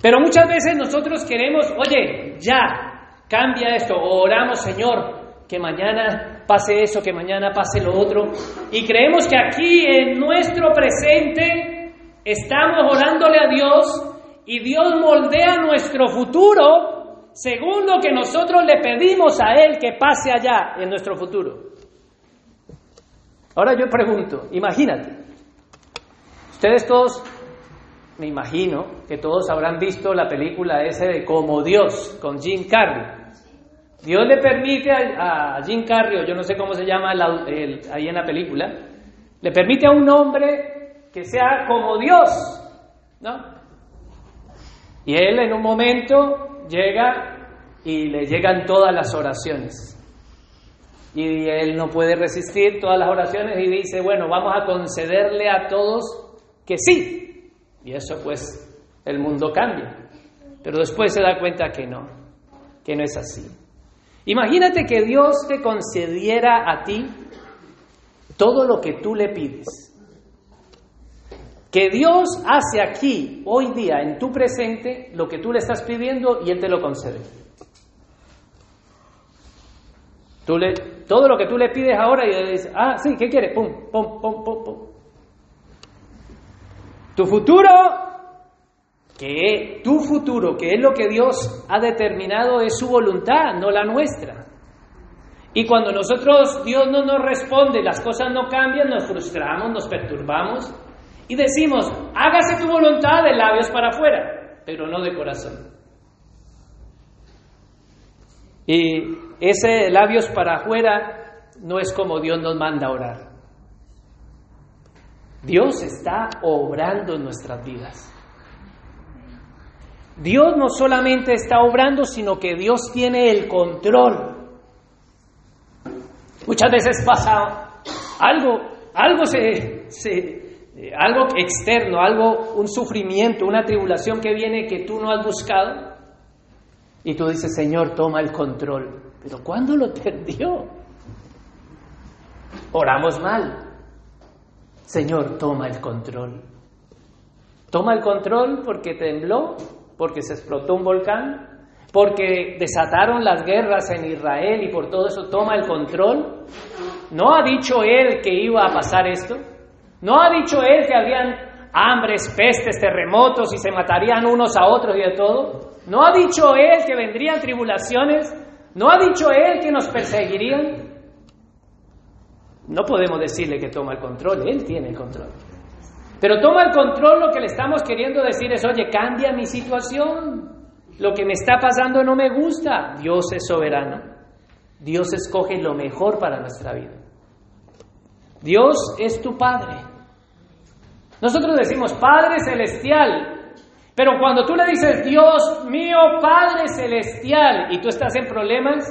Pero muchas veces nosotros queremos, oye, ya, cambia esto, oramos, Señor, que mañana pase eso, que mañana pase lo otro. Y creemos que aquí en nuestro presente estamos orándole a Dios y Dios moldea nuestro futuro según lo que nosotros le pedimos a Él que pase allá en nuestro futuro. Ahora yo pregunto, imagínate, ustedes todos, me imagino que todos habrán visto la película ese de Como Dios con Jim Carrey. Dios le permite a, Jim Carrey, yo no sé cómo se llama ahí en la película, le permite a un hombre que sea como Dios, ¿no? Y él en un momento llega y le llegan todas las oraciones. Y él no puede resistir todas las oraciones y dice, bueno, vamos a concederle a todos que sí. Y eso pues el mundo cambia. Pero después se da cuenta que no, que no es así. Imagínate que Dios te concediera a ti todo lo que tú le pides. Que Dios hace aquí, hoy día, en tu presente, lo que tú le estás pidiendo y Él te lo concede. Tú le, todo lo que tú le pides ahora y Él dice, ah, sí, ¿qué quieres? Pum, pum, pum, pum, pum. Tu futuro, que tu futuro, que es lo que Dios ha determinado, es su voluntad, no la nuestra. Y cuando nosotros, Dios no nos responde, las cosas no cambian, nos frustramos, nos perturbamos y decimos, hágase tu voluntad de labios para afuera, pero no de corazón. Y ese labios para afuera no es como Dios nos manda a orar. Dios está obrando en nuestras vidas. Dios no solamente está obrando, sino que Dios tiene el control. Muchas veces pasa algo, algo se, se, algo externo, algo, un sufrimiento, una tribulación que viene que tú no has buscado. Y tú dices, Señor, toma el control. Pero ¿cuándo lo perdió? Oramos mal. Señor, toma el control. Toma el control porque tembló, porque se explotó un volcán, porque desataron las guerras en Israel y por todo eso toma el control. ¿No ha dicho él que iba a pasar esto? ¿No ha dicho él que habían hambres, pestes, terremotos y se matarían unos a otros y de todo? ¿No ha dicho él que vendrían tribulaciones? ¿No ha dicho él que nos perseguirían? No podemos decirle que toma el control, él tiene el control. Pero toma el control, lo que le estamos queriendo decir es, oye, cambia mi situación. Lo que me está pasando no me gusta. Dios es soberano. Dios escoge lo mejor para nuestra vida. Dios es tu Padre. Nosotros decimos Padre Celestial, pero cuando tú le dices Dios mío, Padre Celestial, y tú estás en problemas,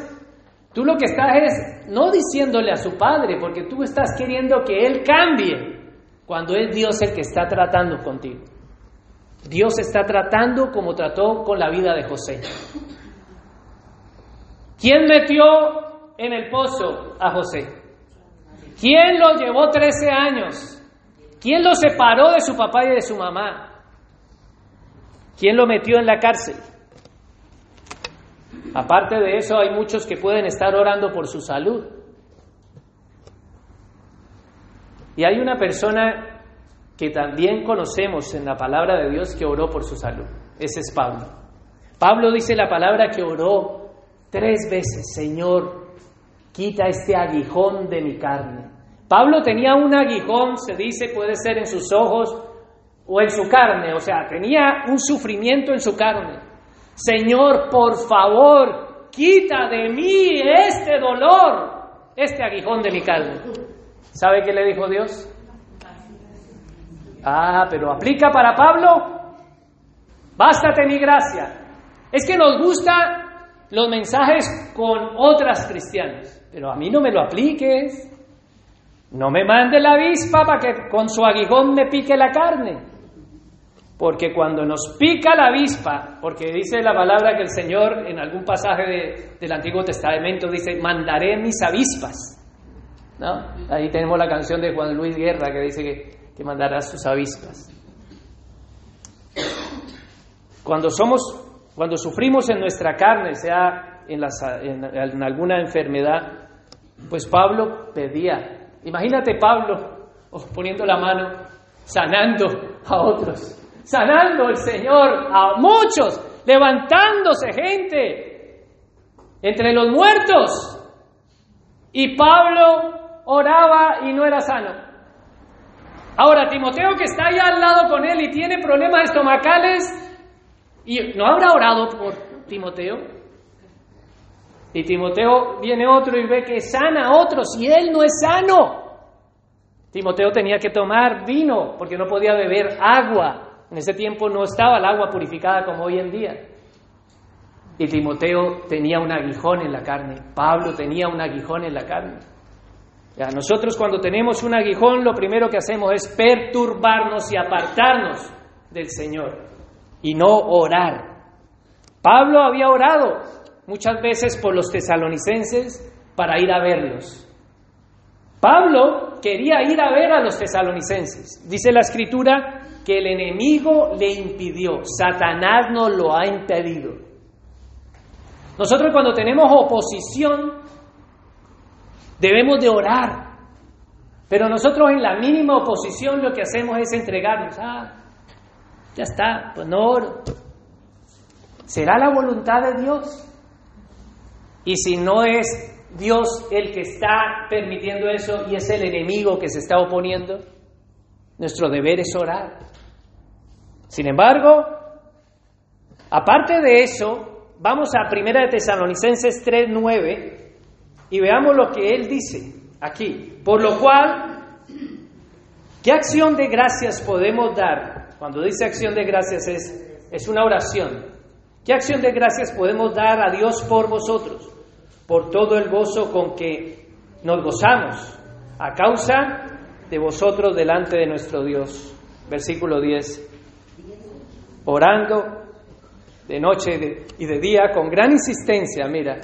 tú lo que estás es no diciéndole a su Padre, porque tú estás queriendo que Él cambie, cuando es Dios el que está tratando contigo. Dios está tratando como trató con la vida de José. ¿Quién metió en el pozo a José? ¿Quién lo llevó 13 años? ¿Quién lo separó de su papá y de su mamá? ¿Quién lo metió en la cárcel? Aparte de eso, hay muchos que pueden estar orando por su salud. Y hay una persona que también conocemos en la palabra de Dios que oró por su salud. Ese es Pablo. Pablo dice la palabra que oró tres veces, Señor, quita este aguijón de mi carne. Pablo tenía un aguijón, se dice, puede ser en sus ojos o en su carne, o sea, tenía un sufrimiento en su carne. Señor, por favor, quita de mí este dolor, este aguijón de mi carne. ¿Sabe qué le dijo Dios? Ah, pero aplica para Pablo. Bástate mi gracia. Es que nos gustan los mensajes con otras cristianas, pero a mí no me lo apliques. No me mande la avispa para que con su aguijón me pique la carne. Porque cuando nos pica la avispa, porque dice la palabra que el Señor en algún pasaje del Antiguo Testamento dice, mandaré mis avispas. ¿No? Ahí tenemos la canción de Juan Luis Guerra que dice que, que mandará sus avispas. Cuando somos, cuando sufrimos en nuestra carne, sea en, alguna enfermedad, pues Pablo pedía Imagínate Pablo oh, poniendo la mano, sanando a otros, sanando el Señor a muchos, levantándose gente entre los muertos. Y Pablo oraba y no era sano. Ahora, Timoteo que está ahí al lado con él y tiene problemas estomacales, ¿y no habrá orado por Timoteo? Y Timoteo viene otro y ve que sana a otros y él no es sano. Timoteo tenía que tomar vino porque no podía beber agua. En ese tiempo no estaba el agua purificada como hoy en día. Y Timoteo tenía un aguijón en la carne, Pablo tenía un aguijón en la carne. Ya, nosotros cuando tenemos un aguijón lo primero que hacemos es perturbarnos y apartarnos del Señor y no orar. Pablo había orado muchas veces por los tesalonicenses para ir a verlos. Pablo quería ir a ver a los tesalonicenses. Dice la escritura que el enemigo le impidió, Satanás nos lo ha impedido. Nosotros cuando tenemos oposición debemos de orar, pero nosotros en la mínima oposición lo que hacemos es entregarnos. Ah, ya está, pues no oro. ¿Será la voluntad de Dios? Y si no es Dios el que está permitiendo eso y es el enemigo que se está oponiendo, nuestro deber es orar. Sin embargo, aparte de eso, vamos a 1 de Tesalonicenses 3:9 y veamos lo que él dice aquí. Por lo cual, ¿qué acción de gracias podemos dar? Cuando dice acción de gracias es, es una oración. ¿Qué acción de gracias podemos dar a Dios por vosotros? Por todo el gozo con que nos gozamos a causa de vosotros delante de nuestro Dios. Versículo 10. Orando de noche y de día con gran insistencia, mira.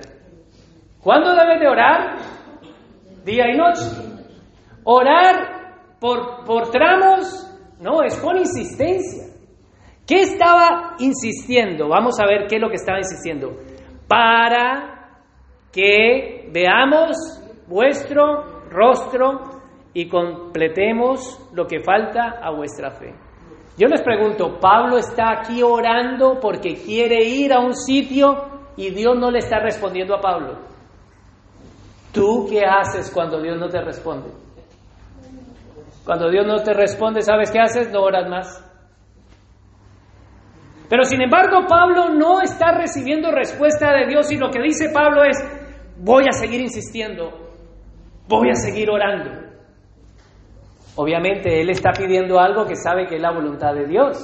¿Cuándo debes de orar? Día y noche. Orar por, por tramos, no, es con insistencia. ¿Qué estaba insistiendo? Vamos a ver qué es lo que estaba insistiendo. Para que veamos vuestro rostro y completemos lo que falta a vuestra fe. Yo les pregunto, ¿Pablo está aquí orando porque quiere ir a un sitio y Dios no le está respondiendo a Pablo? ¿Tú qué haces cuando Dios no te responde? Cuando Dios no te responde, ¿sabes qué haces? No oras más. Pero sin embargo, Pablo no está recibiendo respuesta de Dios y lo que dice Pablo es, voy a seguir insistiendo, voy a seguir orando. Obviamente él está pidiendo algo que sabe que es la voluntad de Dios.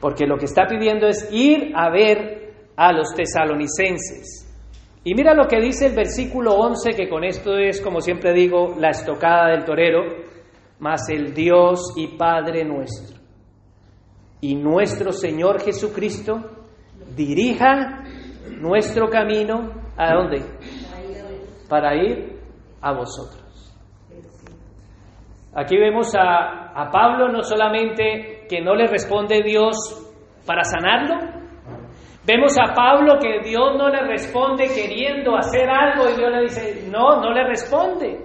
Porque lo que está pidiendo es ir a ver a los tesalonicenses. Y mira lo que dice el versículo 11, que con esto es, como siempre digo, la estocada del torero, más el Dios y Padre nuestro. Y nuestro Señor Jesucristo dirija nuestro camino a dónde? Para ir a vosotros. Aquí vemos a, a, Pablo no solamente que no le responde Dios para sanarlo, vemos a Pablo que Dios no le responde queriendo hacer algo y Dios le dice, no, no le responde.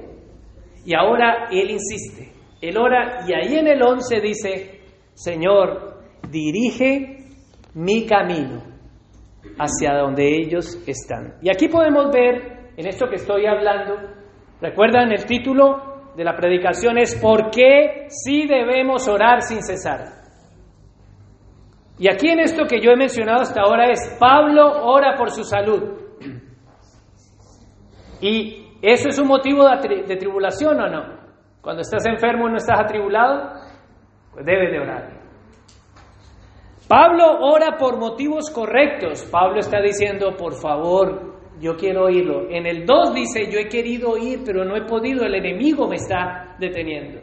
Y ahora él insiste, él ora y ahí en el 11 dice, Señor, dirige mi camino hacia donde ellos están. Y aquí podemos ver, en esto que estoy hablando, recuerdan el título de la predicación es ¿por qué sí debemos orar sin cesar? Y aquí en esto que yo he mencionado hasta ahora es Pablo ora por su salud. ¿Y eso es un motivo de, de tribulación o no? Cuando estás enfermo y no estás atribulado, pues debes de orar. Pablo ora por motivos correctos. Pablo está diciendo, por favor, yo quiero oírlo. En el 2 dice, yo he querido oír, pero no he podido, el enemigo me está deteniendo.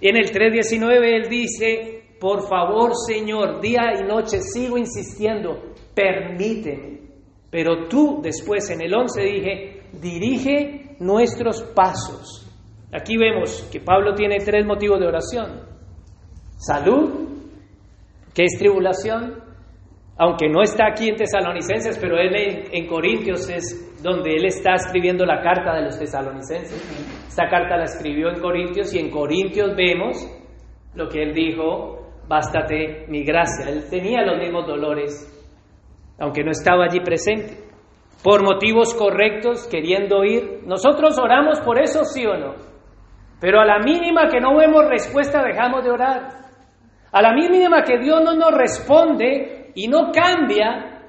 En el 3.19 él dice, por favor Señor, día y noche sigo insistiendo, permíteme. Pero tú después en el 11 dije, dirige nuestros pasos. Aquí vemos que Pablo tiene tres motivos de oración. Salud, que es tribulación, aunque no está aquí en Tesalonicenses, pero él en, Corintios es donde él está escribiendo la carta de los tesalonicenses. Esta carta la escribió en Corintios y en Corintios vemos lo que él dijo, bástate mi gracia. Él tenía los mismos dolores, aunque no estaba allí presente. Por motivos correctos, queriendo ir. Nosotros oramos por eso, sí o no. Pero a la mínima que no vemos respuesta, dejamos de orar. A la mínima que Dios no nos responde y no cambia,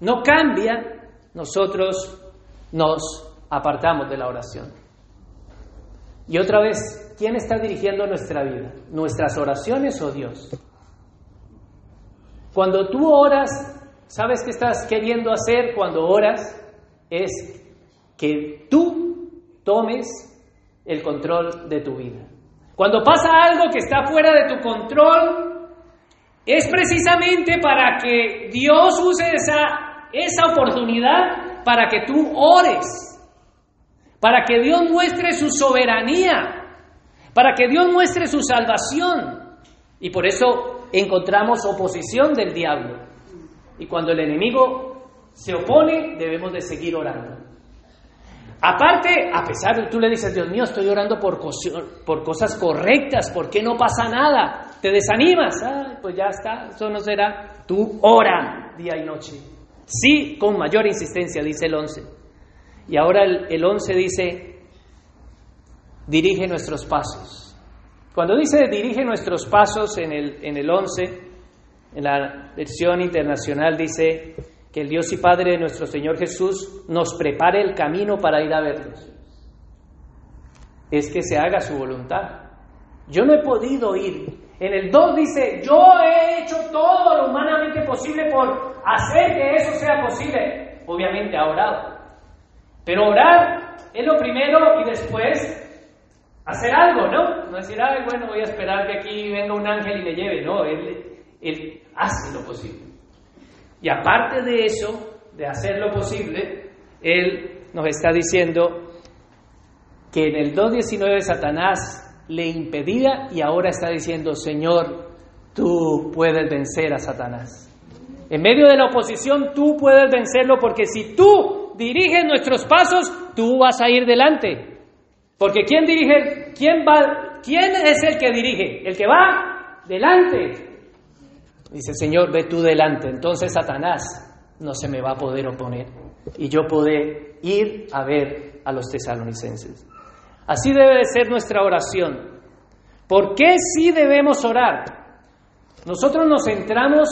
no cambia, nosotros nos apartamos de la oración. Y otra vez, ¿quién está dirigiendo nuestra vida? ¿Nuestras oraciones o Dios? Cuando tú oras ¿Sabes qué estás queriendo hacer cuando oras? Es que tú tomes el control de tu vida. Cuando pasa algo que está fuera de tu control, es precisamente para que Dios use esa, esa oportunidad para que tú ores, para que Dios muestre su soberanía, para que Dios muestre su salvación. Y por eso encontramos oposición del diablo. Y cuando el enemigo se opone, debemos de seguir orando. Aparte, a pesar de tú le dices, Dios mío, estoy orando por, cosas correctas, ¿por qué no pasa nada? Te desanimas, pues ya está, eso no será. Tú ora día y noche. Sí, con mayor insistencia, dice el 11. Y ahora el, el 11 dice, dirige nuestros pasos. Cuando dice dirige nuestros pasos en el, en el 11, en la versión internacional dice, que el Dios y Padre de nuestro Señor Jesús nos prepare el camino para ir a verlos. Es que se haga su voluntad. Yo no he podido ir. En el 2 dice, yo he hecho todo lo humanamente posible por hacer que eso sea posible. Obviamente ha orado. Pero orar es lo primero y después hacer algo, ¿no? No decir, ay, bueno, voy a esperar que aquí venga un ángel y me lleve. No, él, él hace lo posible. Y aparte de eso, de hacer lo posible, Él nos está diciendo que en el 2.19 Satanás le impedía y ahora está diciendo, Señor, tú puedes vencer a Satanás. En medio de la oposición tú puedes vencerlo porque si tú diriges nuestros pasos, tú vas a ir delante. Porque ¿quién dirige? ¿Quién va? ¿Quién es el que dirige? El que va delante. Dice, Señor, ve tú delante. Entonces Satanás no se me va a poder oponer. Y yo podré ir a ver a los tesalonicenses. Así debe de ser nuestra oración. ¿Por qué sí debemos orar? Nosotros nos centramos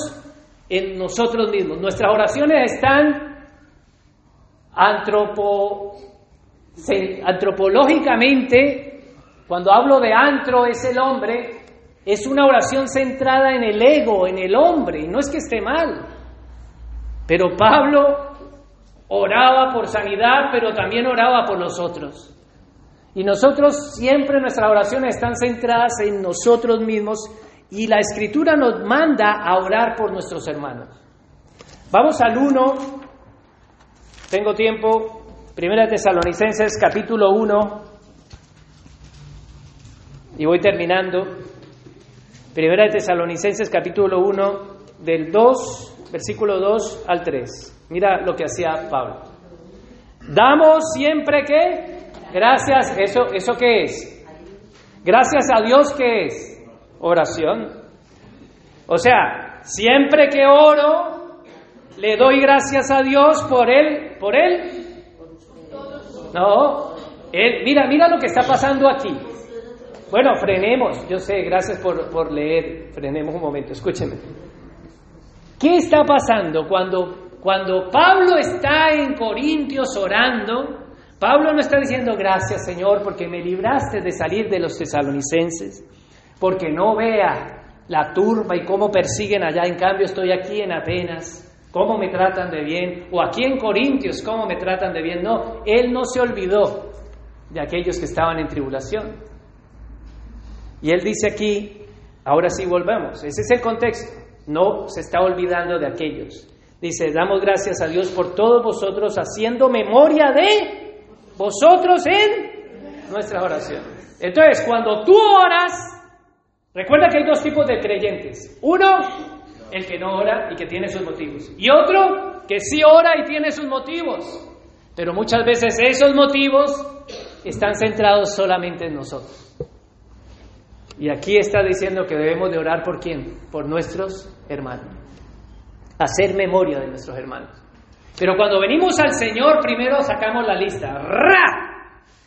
en nosotros mismos. Nuestras oraciones están antropo, antropológicamente, cuando hablo de antro es el hombre, es una oración centrada en el ego, en el hombre, y no es que esté mal. Pero Pablo oraba por sanidad, pero también oraba por los otros. Y nosotros siempre nuestras oraciones están centradas en nosotros mismos y la escritura nos manda a orar por nuestros hermanos. Vamos al 1, tengo tiempo, Primera Tesalonicenses capítulo 1, y voy terminando. Primera de Tesalonicenses capítulo 1 del 2, versículo 2 al 3. Mira lo que hacía Pablo. Damos siempre que gracias, eso eso qué es? Gracias a Dios qué es? Oración. O sea, siempre que oro le doy gracias a Dios por él, por él. No, él, mira, mira lo que está pasando aquí. Bueno, frenemos, yo sé, gracias por, leer, frenemos un momento, escúcheme. ¿Qué está pasando cuando, cuando Pablo está en Corintios orando? Pablo no está diciendo gracias Señor porque me libraste de salir de los tesalonicenses, porque no vea la turba y cómo persiguen allá, en cambio estoy aquí en Atenas, cómo me tratan de bien, o aquí en Corintios, cómo me tratan de bien. No, él no se olvidó de aquellos que estaban en tribulación. Y él dice aquí, ahora sí volvemos, ese es el contexto, no se está olvidando de aquellos. Dice, damos gracias a Dios por todos vosotros haciendo memoria de vosotros en nuestras oraciones. Entonces, cuando tú oras, recuerda que hay dos tipos de creyentes. Uno, el que no ora y que tiene sus motivos. Y otro, que sí ora y tiene sus motivos. Pero muchas veces esos motivos están centrados solamente en nosotros. Y aquí está diciendo que debemos de orar por quién? Por nuestros hermanos. Hacer memoria de nuestros hermanos. Pero cuando venimos al Señor, primero sacamos la lista. ¡Ra!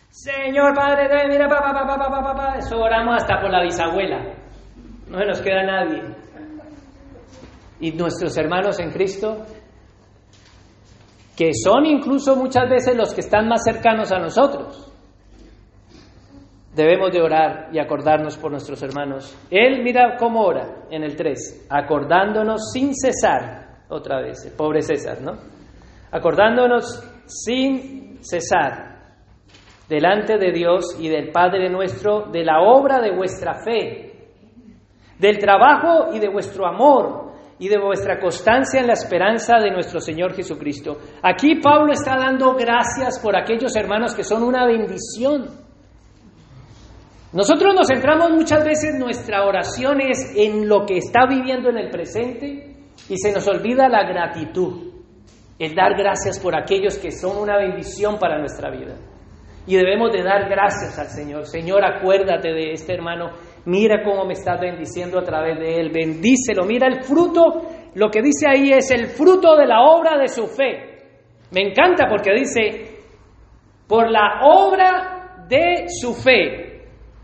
Señor Padre, mira, pa, pa, pa, pa, pa, Eso oramos hasta por la bisabuela. No se nos queda nadie. Y nuestros hermanos en Cristo, que son incluso muchas veces los que están más cercanos a nosotros. Debemos de orar y acordarnos por nuestros hermanos. Él mira cómo ora en el 3, acordándonos sin cesar otra vez, el pobre César, ¿no? Acordándonos sin cesar delante de Dios y del Padre nuestro de la obra de vuestra fe, del trabajo y de vuestro amor y de vuestra constancia en la esperanza de nuestro Señor Jesucristo. Aquí Pablo está dando gracias por aquellos hermanos que son una bendición. Nosotros nos centramos muchas veces nuestra oración es en lo que está viviendo en el presente y se nos olvida la gratitud, el dar gracias por aquellos que son una bendición para nuestra vida. Y debemos de dar gracias al Señor. Señor, acuérdate de este hermano Mira cómo me estás bendiciendo a través de él. Bendícelo. Mira el fruto. Lo que dice ahí es el fruto de la obra de su fe. Me encanta porque dice, por la obra de su fe.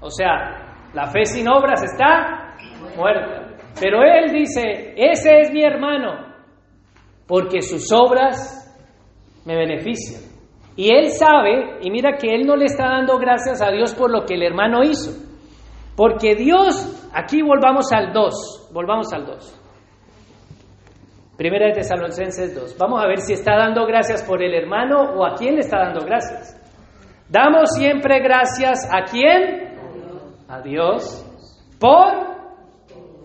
O sea, la fe sin obras está muerta. Pero él dice, ese es mi hermano, porque sus obras me benefician. Y él sabe, y mira que él no le está dando gracias a Dios por lo que el hermano hizo. Porque Dios, aquí volvamos al 2, volvamos al 2. Primera de Tesalonicenses 2. Vamos a ver si está dando gracias por el hermano o a quién le está dando gracias. Damos siempre gracias a quién? A Dios por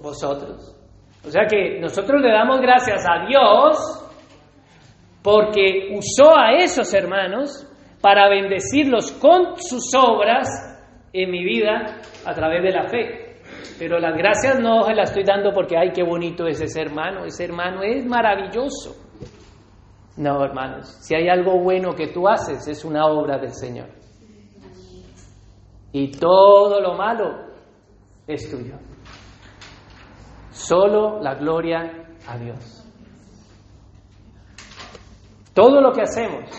vosotros. O sea que nosotros le damos gracias a Dios porque usó a esos hermanos para bendecirlos con sus obras en mi vida a través de la fe. Pero las gracias no se las estoy dando porque, ay, qué bonito es ese hermano, ese hermano es maravilloso. No, hermanos, si hay algo bueno que tú haces, es una obra del Señor. Y todo lo malo es tuyo. Solo la gloria a Dios. Todo lo que hacemos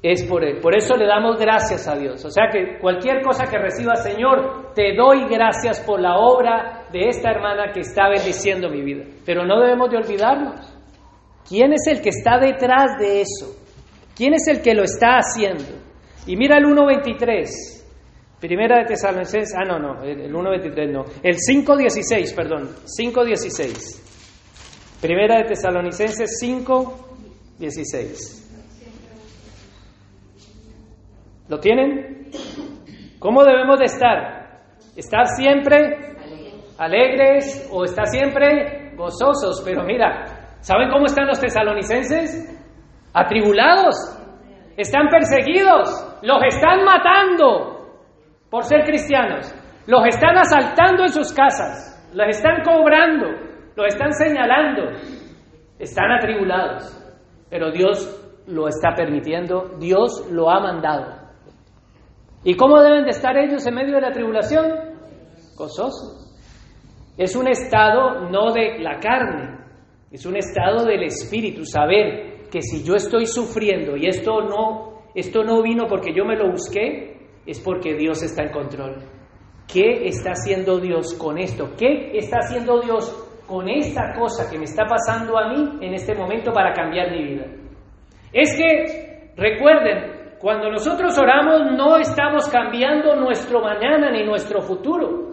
es por Él. Por eso le damos gracias a Dios. O sea que cualquier cosa que reciba, Señor, te doy gracias por la obra de esta hermana que está bendiciendo mi vida. Pero no debemos de olvidarnos. ¿Quién es el que está detrás de eso? ¿Quién es el que lo está haciendo? Y mira el 1.23. Primera de Tesalonicenses, ah, no, no, el 1.23 no. El 5.16, perdón, 5.16. Primera de Tesalonicenses 5.16. ¿Lo tienen? ¿Cómo debemos de estar? ¿Estar siempre alegres o estar siempre gozosos? Pero mira, ¿saben cómo están los tesalonicenses? Atribulados, están perseguidos, los están matando por ser cristianos, los están asaltando en sus casas, los están cobrando, los están señalando, están atribulados, pero Dios lo está permitiendo, Dios lo ha mandado. ¿Y cómo deben de estar ellos en medio de la tribulación? Gozosos. Es un estado no de la carne, es un estado del espíritu, saber que si yo estoy sufriendo y esto no, esto no vino porque yo me lo busqué, es porque Dios está en control. ¿Qué está haciendo Dios con esto? ¿Qué está haciendo Dios con esta cosa que me está pasando a mí en este momento para cambiar mi vida? Es que, recuerden, cuando nosotros oramos no estamos cambiando nuestro mañana ni nuestro futuro.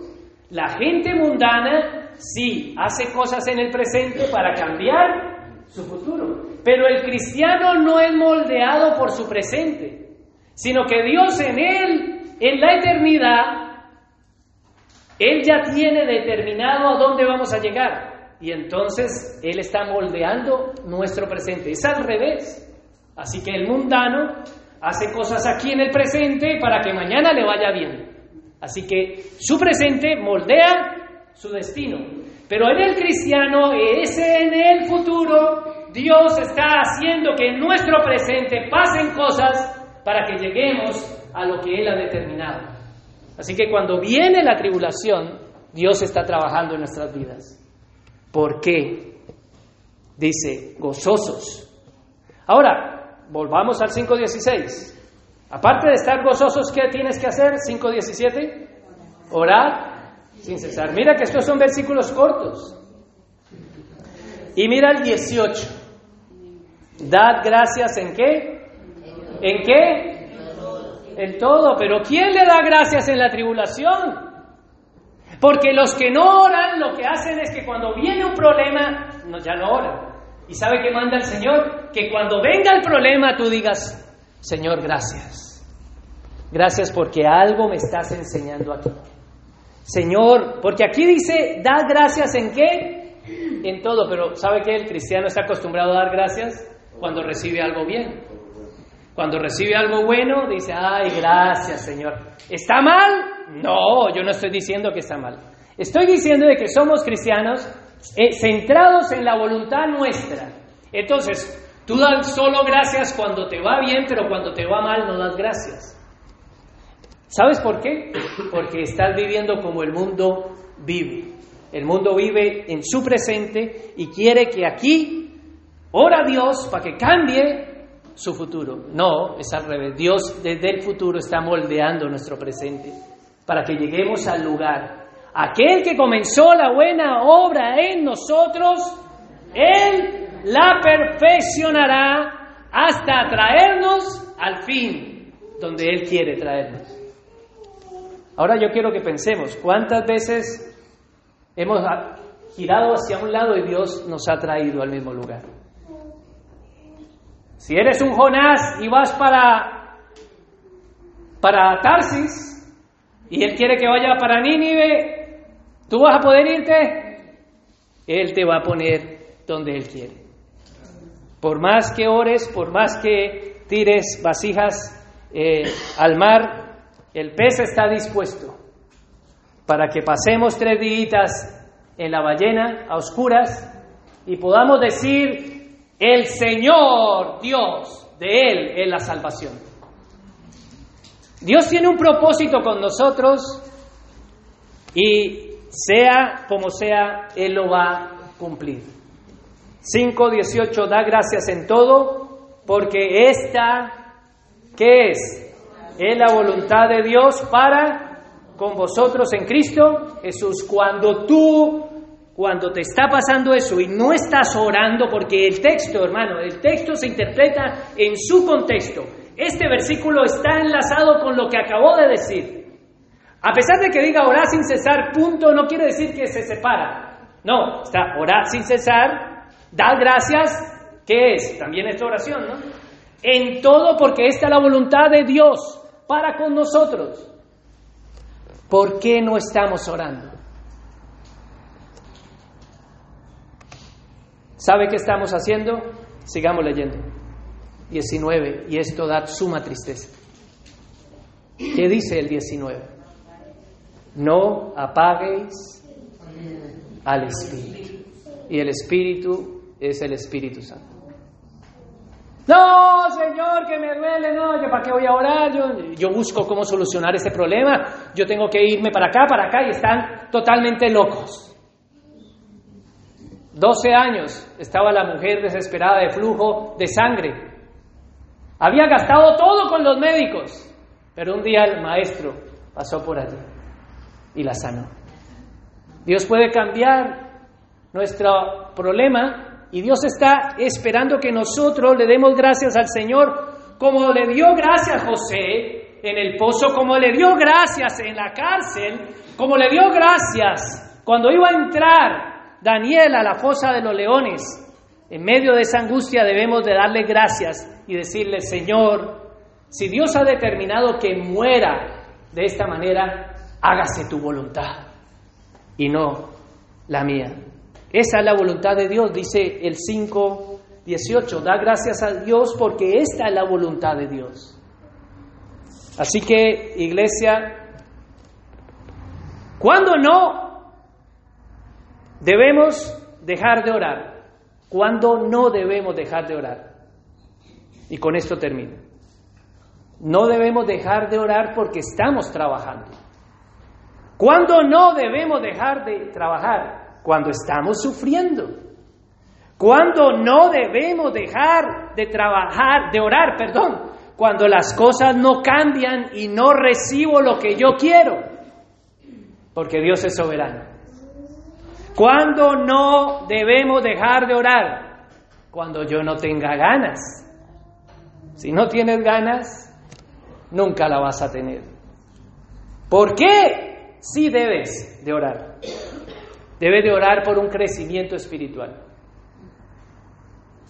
La gente mundana sí hace cosas en el presente para cambiar su futuro. Pero el cristiano no es moldeado por su presente, sino que Dios en él, en la eternidad, Él ya tiene determinado a dónde vamos a llegar. Y entonces Él está moldeando nuestro presente. Es al revés. Así que el mundano hace cosas aquí en el presente para que mañana le vaya bien. Así que su presente moldea su destino. Pero en el cristiano, ese en el futuro, Dios está haciendo que en nuestro presente pasen cosas para que lleguemos a lo que Él ha determinado. Así que cuando viene la tribulación, Dios está trabajando en nuestras vidas. ¿Por qué? Dice, gozosos. Ahora, volvamos al 5.16. Aparte de estar gozosos, ¿qué tienes que hacer? 5.17. Orar sin cesar. Mira que estos son versículos cortos. Y mira el 18. Dad gracias en qué? ¿En qué? En todo. Pero ¿quién le da gracias en la tribulación? Porque los que no oran lo que hacen es que cuando viene un problema, no, ya no oran. ¿Y sabe qué manda el Señor? Que cuando venga el problema tú digas, Señor, gracias. Gracias porque algo me estás enseñando aquí. Señor, porque aquí dice, da gracias en qué? En todo, pero ¿sabe qué? El cristiano está acostumbrado a dar gracias cuando recibe algo bien. Cuando recibe algo bueno, dice, ay, gracias Señor. ¿Está mal? No, yo no estoy diciendo que está mal. Estoy diciendo de que somos cristianos eh, centrados en la voluntad nuestra. Entonces, tú das solo gracias cuando te va bien, pero cuando te va mal no das gracias. ¿Sabes por qué? Porque estás viviendo como el mundo vive. El mundo vive en su presente y quiere que aquí ora Dios para que cambie su futuro. No, es al revés. Dios desde el futuro está moldeando nuestro presente para que lleguemos al lugar. Aquel que comenzó la buena obra en nosotros, Él la perfeccionará hasta traernos al fin donde Él quiere traernos. Ahora yo quiero que pensemos, ¿cuántas veces hemos girado hacia un lado y Dios nos ha traído al mismo lugar? Si eres un Jonás y vas para, para Tarsis y Él quiere que vaya para Nínive, ¿tú vas a poder irte? Él te va a poner donde Él quiere. Por más que ores, por más que tires vasijas eh, al mar, el pez está dispuesto para que pasemos tres días en la ballena a oscuras y podamos decir, el Señor Dios, de Él es la salvación. Dios tiene un propósito con nosotros y sea como sea, Él lo va a cumplir. 5.18 da gracias en todo porque esta, ¿qué es? es la voluntad de Dios para con vosotros en Cristo Jesús. Cuando tú, cuando te está pasando eso y no estás orando, porque el texto, hermano, el texto se interpreta en su contexto. Este versículo está enlazado con lo que acabó de decir. A pesar de que diga orar sin cesar, punto, no quiere decir que se separa. No, está orar sin cesar, dar gracias, ¿qué es? También esta oración, ¿no? En todo porque esta es la voluntad de Dios para con nosotros. ¿Por qué no estamos orando? ¿Sabe qué estamos haciendo? Sigamos leyendo. 19. Y esto da suma tristeza. ¿Qué dice el 19? No apaguéis al Espíritu. Y el Espíritu es el Espíritu Santo. No, Señor, que me duele, no, yo para qué voy a orar, yo, yo busco cómo solucionar ese problema, yo tengo que irme para acá, para acá y están totalmente locos. 12 años estaba la mujer desesperada de flujo de sangre. Había gastado todo con los médicos, pero un día el maestro pasó por allí y la sanó. Dios puede cambiar nuestro problema y Dios está esperando que nosotros le demos gracias al Señor como le dio gracias a José en el pozo, como le dio gracias en la cárcel, como le dio gracias cuando iba a entrar Daniel a la fosa de los leones. En medio de esa angustia debemos de darle gracias y decirle, Señor, si Dios ha determinado que muera de esta manera, hágase tu voluntad y no la mía. Esa es la voluntad de Dios, dice el 5.18. Da gracias a Dios porque esta es la voluntad de Dios. Así que, iglesia, cuando no debemos dejar de orar? Cuando no debemos dejar de orar? Y con esto termino. No debemos dejar de orar porque estamos trabajando. ¿Cuándo no debemos dejar de trabajar? cuando estamos sufriendo. Cuando no debemos dejar de trabajar, de orar, perdón, cuando las cosas no cambian y no recibo lo que yo quiero, porque Dios es soberano. Cuando no debemos dejar de orar, cuando yo no tenga ganas. Si no tienes ganas, nunca la vas a tener. ¿Por qué? sí debes de orar. Debes de orar por un crecimiento espiritual.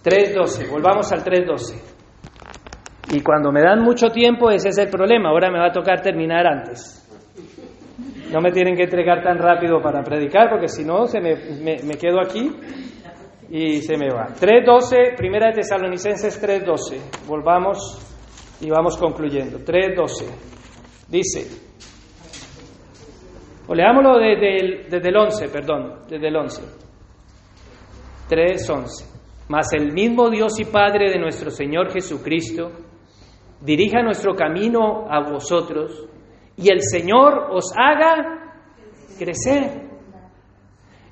3.12, volvamos al 3.12. Y cuando me dan mucho tiempo, ese es el problema. Ahora me va a tocar terminar antes. No me tienen que entregar tan rápido para predicar, porque si no, se me, me, quedo aquí y se me va. 3.12, primera de Tesalonicenses 3.12. Volvamos y vamos concluyendo. 3.12. Dice, o leámoslo desde el, desde el 11, perdón, desde el 11. 3.11. Mas el mismo Dios y Padre de nuestro Señor Jesucristo dirija nuestro camino a vosotros y el Señor os haga crecer.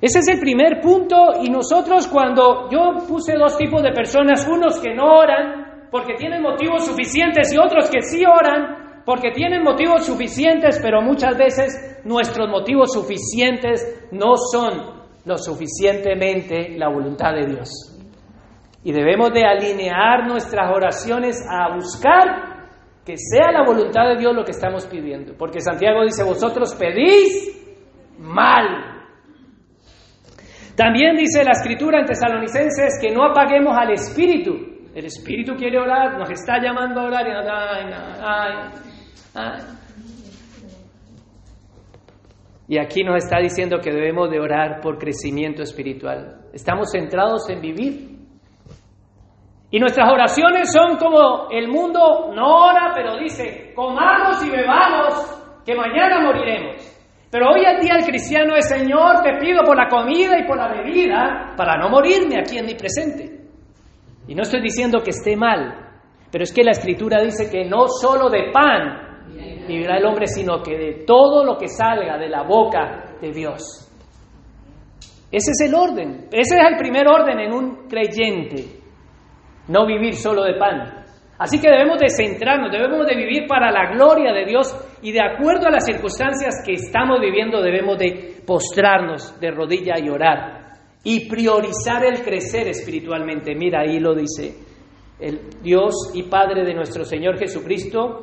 Ese es el primer punto y nosotros cuando yo puse dos tipos de personas, unos que no oran porque tienen motivos suficientes y otros que sí oran porque tienen motivos suficientes, pero muchas veces nuestros motivos suficientes no son lo suficientemente la voluntad de Dios. Y debemos de alinear nuestras oraciones a buscar que sea la voluntad de Dios lo que estamos pidiendo. Porque Santiago dice, vosotros pedís mal. También dice la escritura en Tesalonicenses que no apaguemos al Espíritu. El Espíritu quiere orar, nos está llamando a orar y aquí nos está diciendo que debemos de orar por crecimiento espiritual. Estamos centrados en vivir y nuestras oraciones son como el mundo no ora, pero dice, comamos y bebamos, que mañana moriremos. Pero hoy en día el cristiano es, Señor, te pido por la comida y por la bebida para no morirme aquí en mi presente. Y no estoy diciendo que esté mal, pero es que la escritura dice que no solo de pan vivirá el hombre, sino que de todo lo que salga de la boca de Dios. Ese es el orden, ese es el primer orden en un creyente no vivir solo de pan. Así que debemos de centrarnos, debemos de vivir para la gloria de Dios y de acuerdo a las circunstancias que estamos viviendo debemos de postrarnos de rodilla y orar y priorizar el crecer espiritualmente. Mira, ahí lo dice el Dios y Padre de nuestro Señor Jesucristo,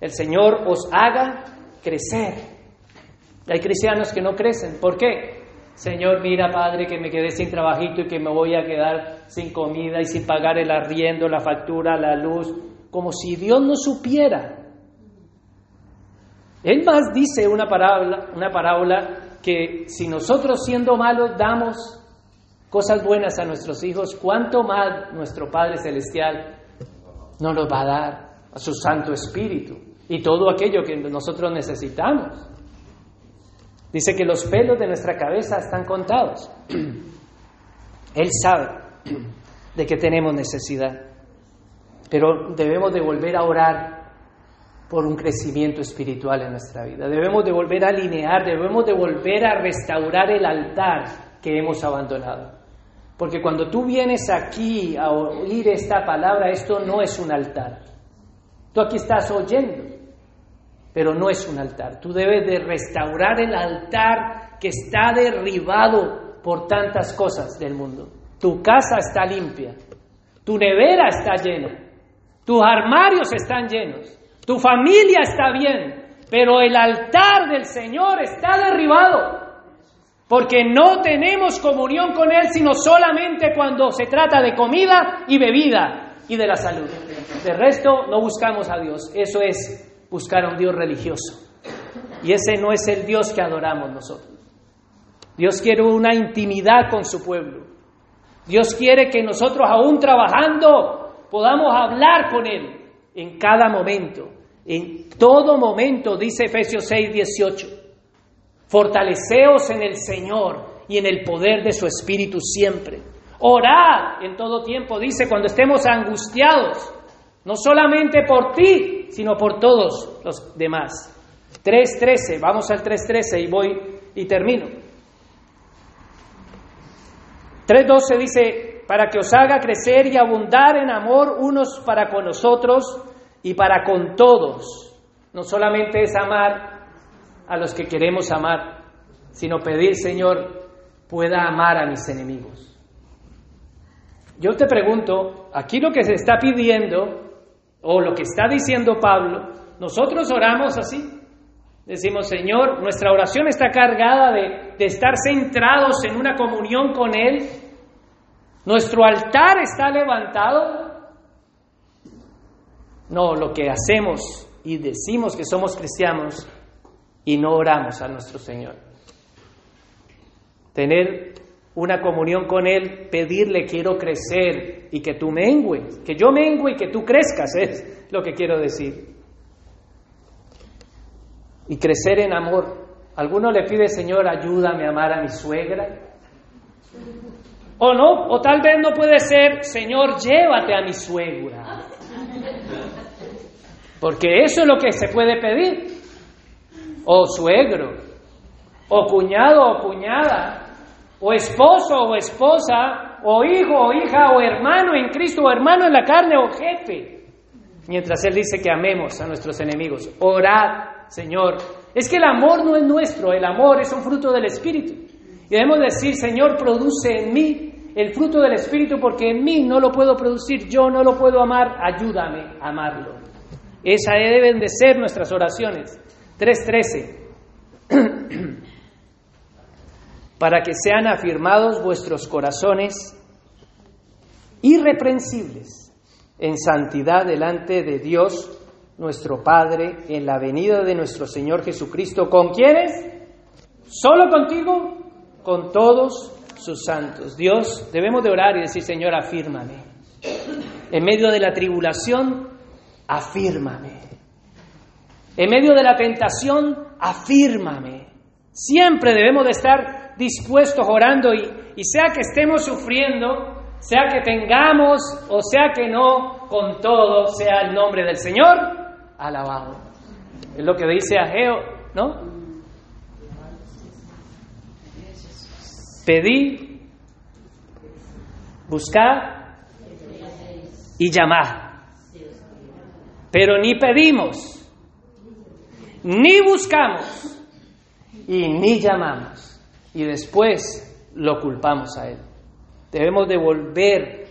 el Señor os haga crecer. Hay cristianos que no crecen. ¿Por qué? Señor, mira, Padre, que me quedé sin trabajito y que me voy a quedar sin comida y sin pagar el arriendo, la factura, la luz, como si Dios no supiera. Él más dice una parábola, una parábola que si nosotros siendo malos damos cosas buenas a nuestros hijos, ¿cuánto más nuestro Padre Celestial nos los va a dar a su Santo Espíritu y todo aquello que nosotros necesitamos? Dice que los pelos de nuestra cabeza están contados. Él sabe de que tenemos necesidad, pero debemos de volver a orar por un crecimiento espiritual en nuestra vida. Debemos de volver a alinear, debemos de volver a restaurar el altar que hemos abandonado. Porque cuando tú vienes aquí a oír esta palabra, esto no es un altar. Tú aquí estás oyendo, pero no es un altar. Tú debes de restaurar el altar que está derribado por tantas cosas del mundo. Tu casa está limpia, tu nevera está llena, tus armarios están llenos, tu familia está bien, pero el altar del Señor está derribado. Porque no tenemos comunión con Él sino solamente cuando se trata de comida y bebida y de la salud. De resto no buscamos a Dios. Eso es buscar a un Dios religioso. Y ese no es el Dios que adoramos nosotros. Dios quiere una intimidad con su pueblo. Dios quiere que nosotros aún trabajando podamos hablar con Él en cada momento. En todo momento, dice Efesios 6, 18. Fortaleceos en el Señor y en el poder de su Espíritu siempre. Orad en todo tiempo, dice, cuando estemos angustiados, no solamente por ti, sino por todos los demás. 3.13, vamos al 3.13 y voy y termino. 3.12 dice, para que os haga crecer y abundar en amor unos para con nosotros y para con todos. No solamente es amar a los que queremos amar, sino pedir, Señor, pueda amar a mis enemigos. Yo te pregunto, aquí lo que se está pidiendo o lo que está diciendo Pablo, nosotros oramos así. Decimos, Señor, nuestra oración está cargada de, de estar centrados en una comunión con Él. Nuestro altar está levantado. No, lo que hacemos y decimos que somos cristianos y no oramos a nuestro Señor. Tener una comunión con Él, pedirle quiero crecer y que tú mengues, que yo mengue y que tú crezcas, es lo que quiero decir. Y crecer en amor. ¿Alguno le pide, Señor, ayúdame a amar a mi suegra? O no, o tal vez no puede ser, Señor, llévate a mi suegra. Porque eso es lo que se puede pedir. O suegro, o cuñado o cuñada, o esposo o esposa, o hijo o hija, o hermano en Cristo, o hermano en la carne, o jefe. Mientras Él dice que amemos a nuestros enemigos. Orad, Señor. Es que el amor no es nuestro, el amor es un fruto del Espíritu. Y debemos decir, Señor, produce en mí el fruto del Espíritu porque en mí no lo puedo producir, yo no lo puedo amar, ayúdame a amarlo. Esa deben de ser nuestras oraciones. 3.13. Para que sean afirmados vuestros corazones irreprensibles en santidad delante de Dios nuestro Padre en la venida de nuestro Señor Jesucristo. ¿Con quiénes? ¿Solo contigo? Con todos sus santos. Dios, debemos de orar y decir, Señor, afírmame. En medio de la tribulación, afírmame. En medio de la tentación, afírmame. Siempre debemos de estar dispuestos orando y, y sea que estemos sufriendo, sea que tengamos o sea que no, con todo sea el nombre del Señor alabado. Es lo que dice Ageo, ¿no? Pedí, buscar y llamar. Pero ni pedimos, ni buscamos y ni llamamos. Y después lo culpamos a Él. Debemos de volver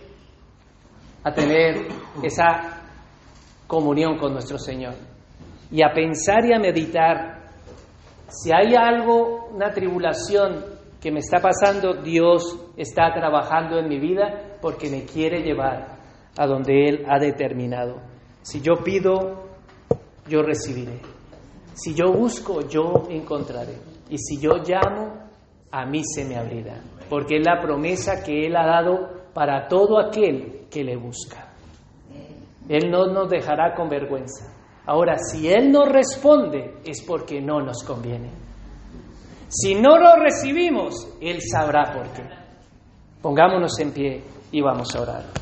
a tener esa comunión con nuestro Señor y a pensar y a meditar si hay algo, una tribulación que me está pasando, Dios está trabajando en mi vida porque me quiere llevar a donde Él ha determinado. Si yo pido, yo recibiré. Si yo busco, yo encontraré. Y si yo llamo, a mí se me abrirá. Porque es la promesa que Él ha dado para todo aquel que le busca. Él no nos dejará con vergüenza. Ahora, si Él no responde, es porque no nos conviene. Si no lo recibimos, Él sabrá por qué. Pongámonos en pie y vamos a orar.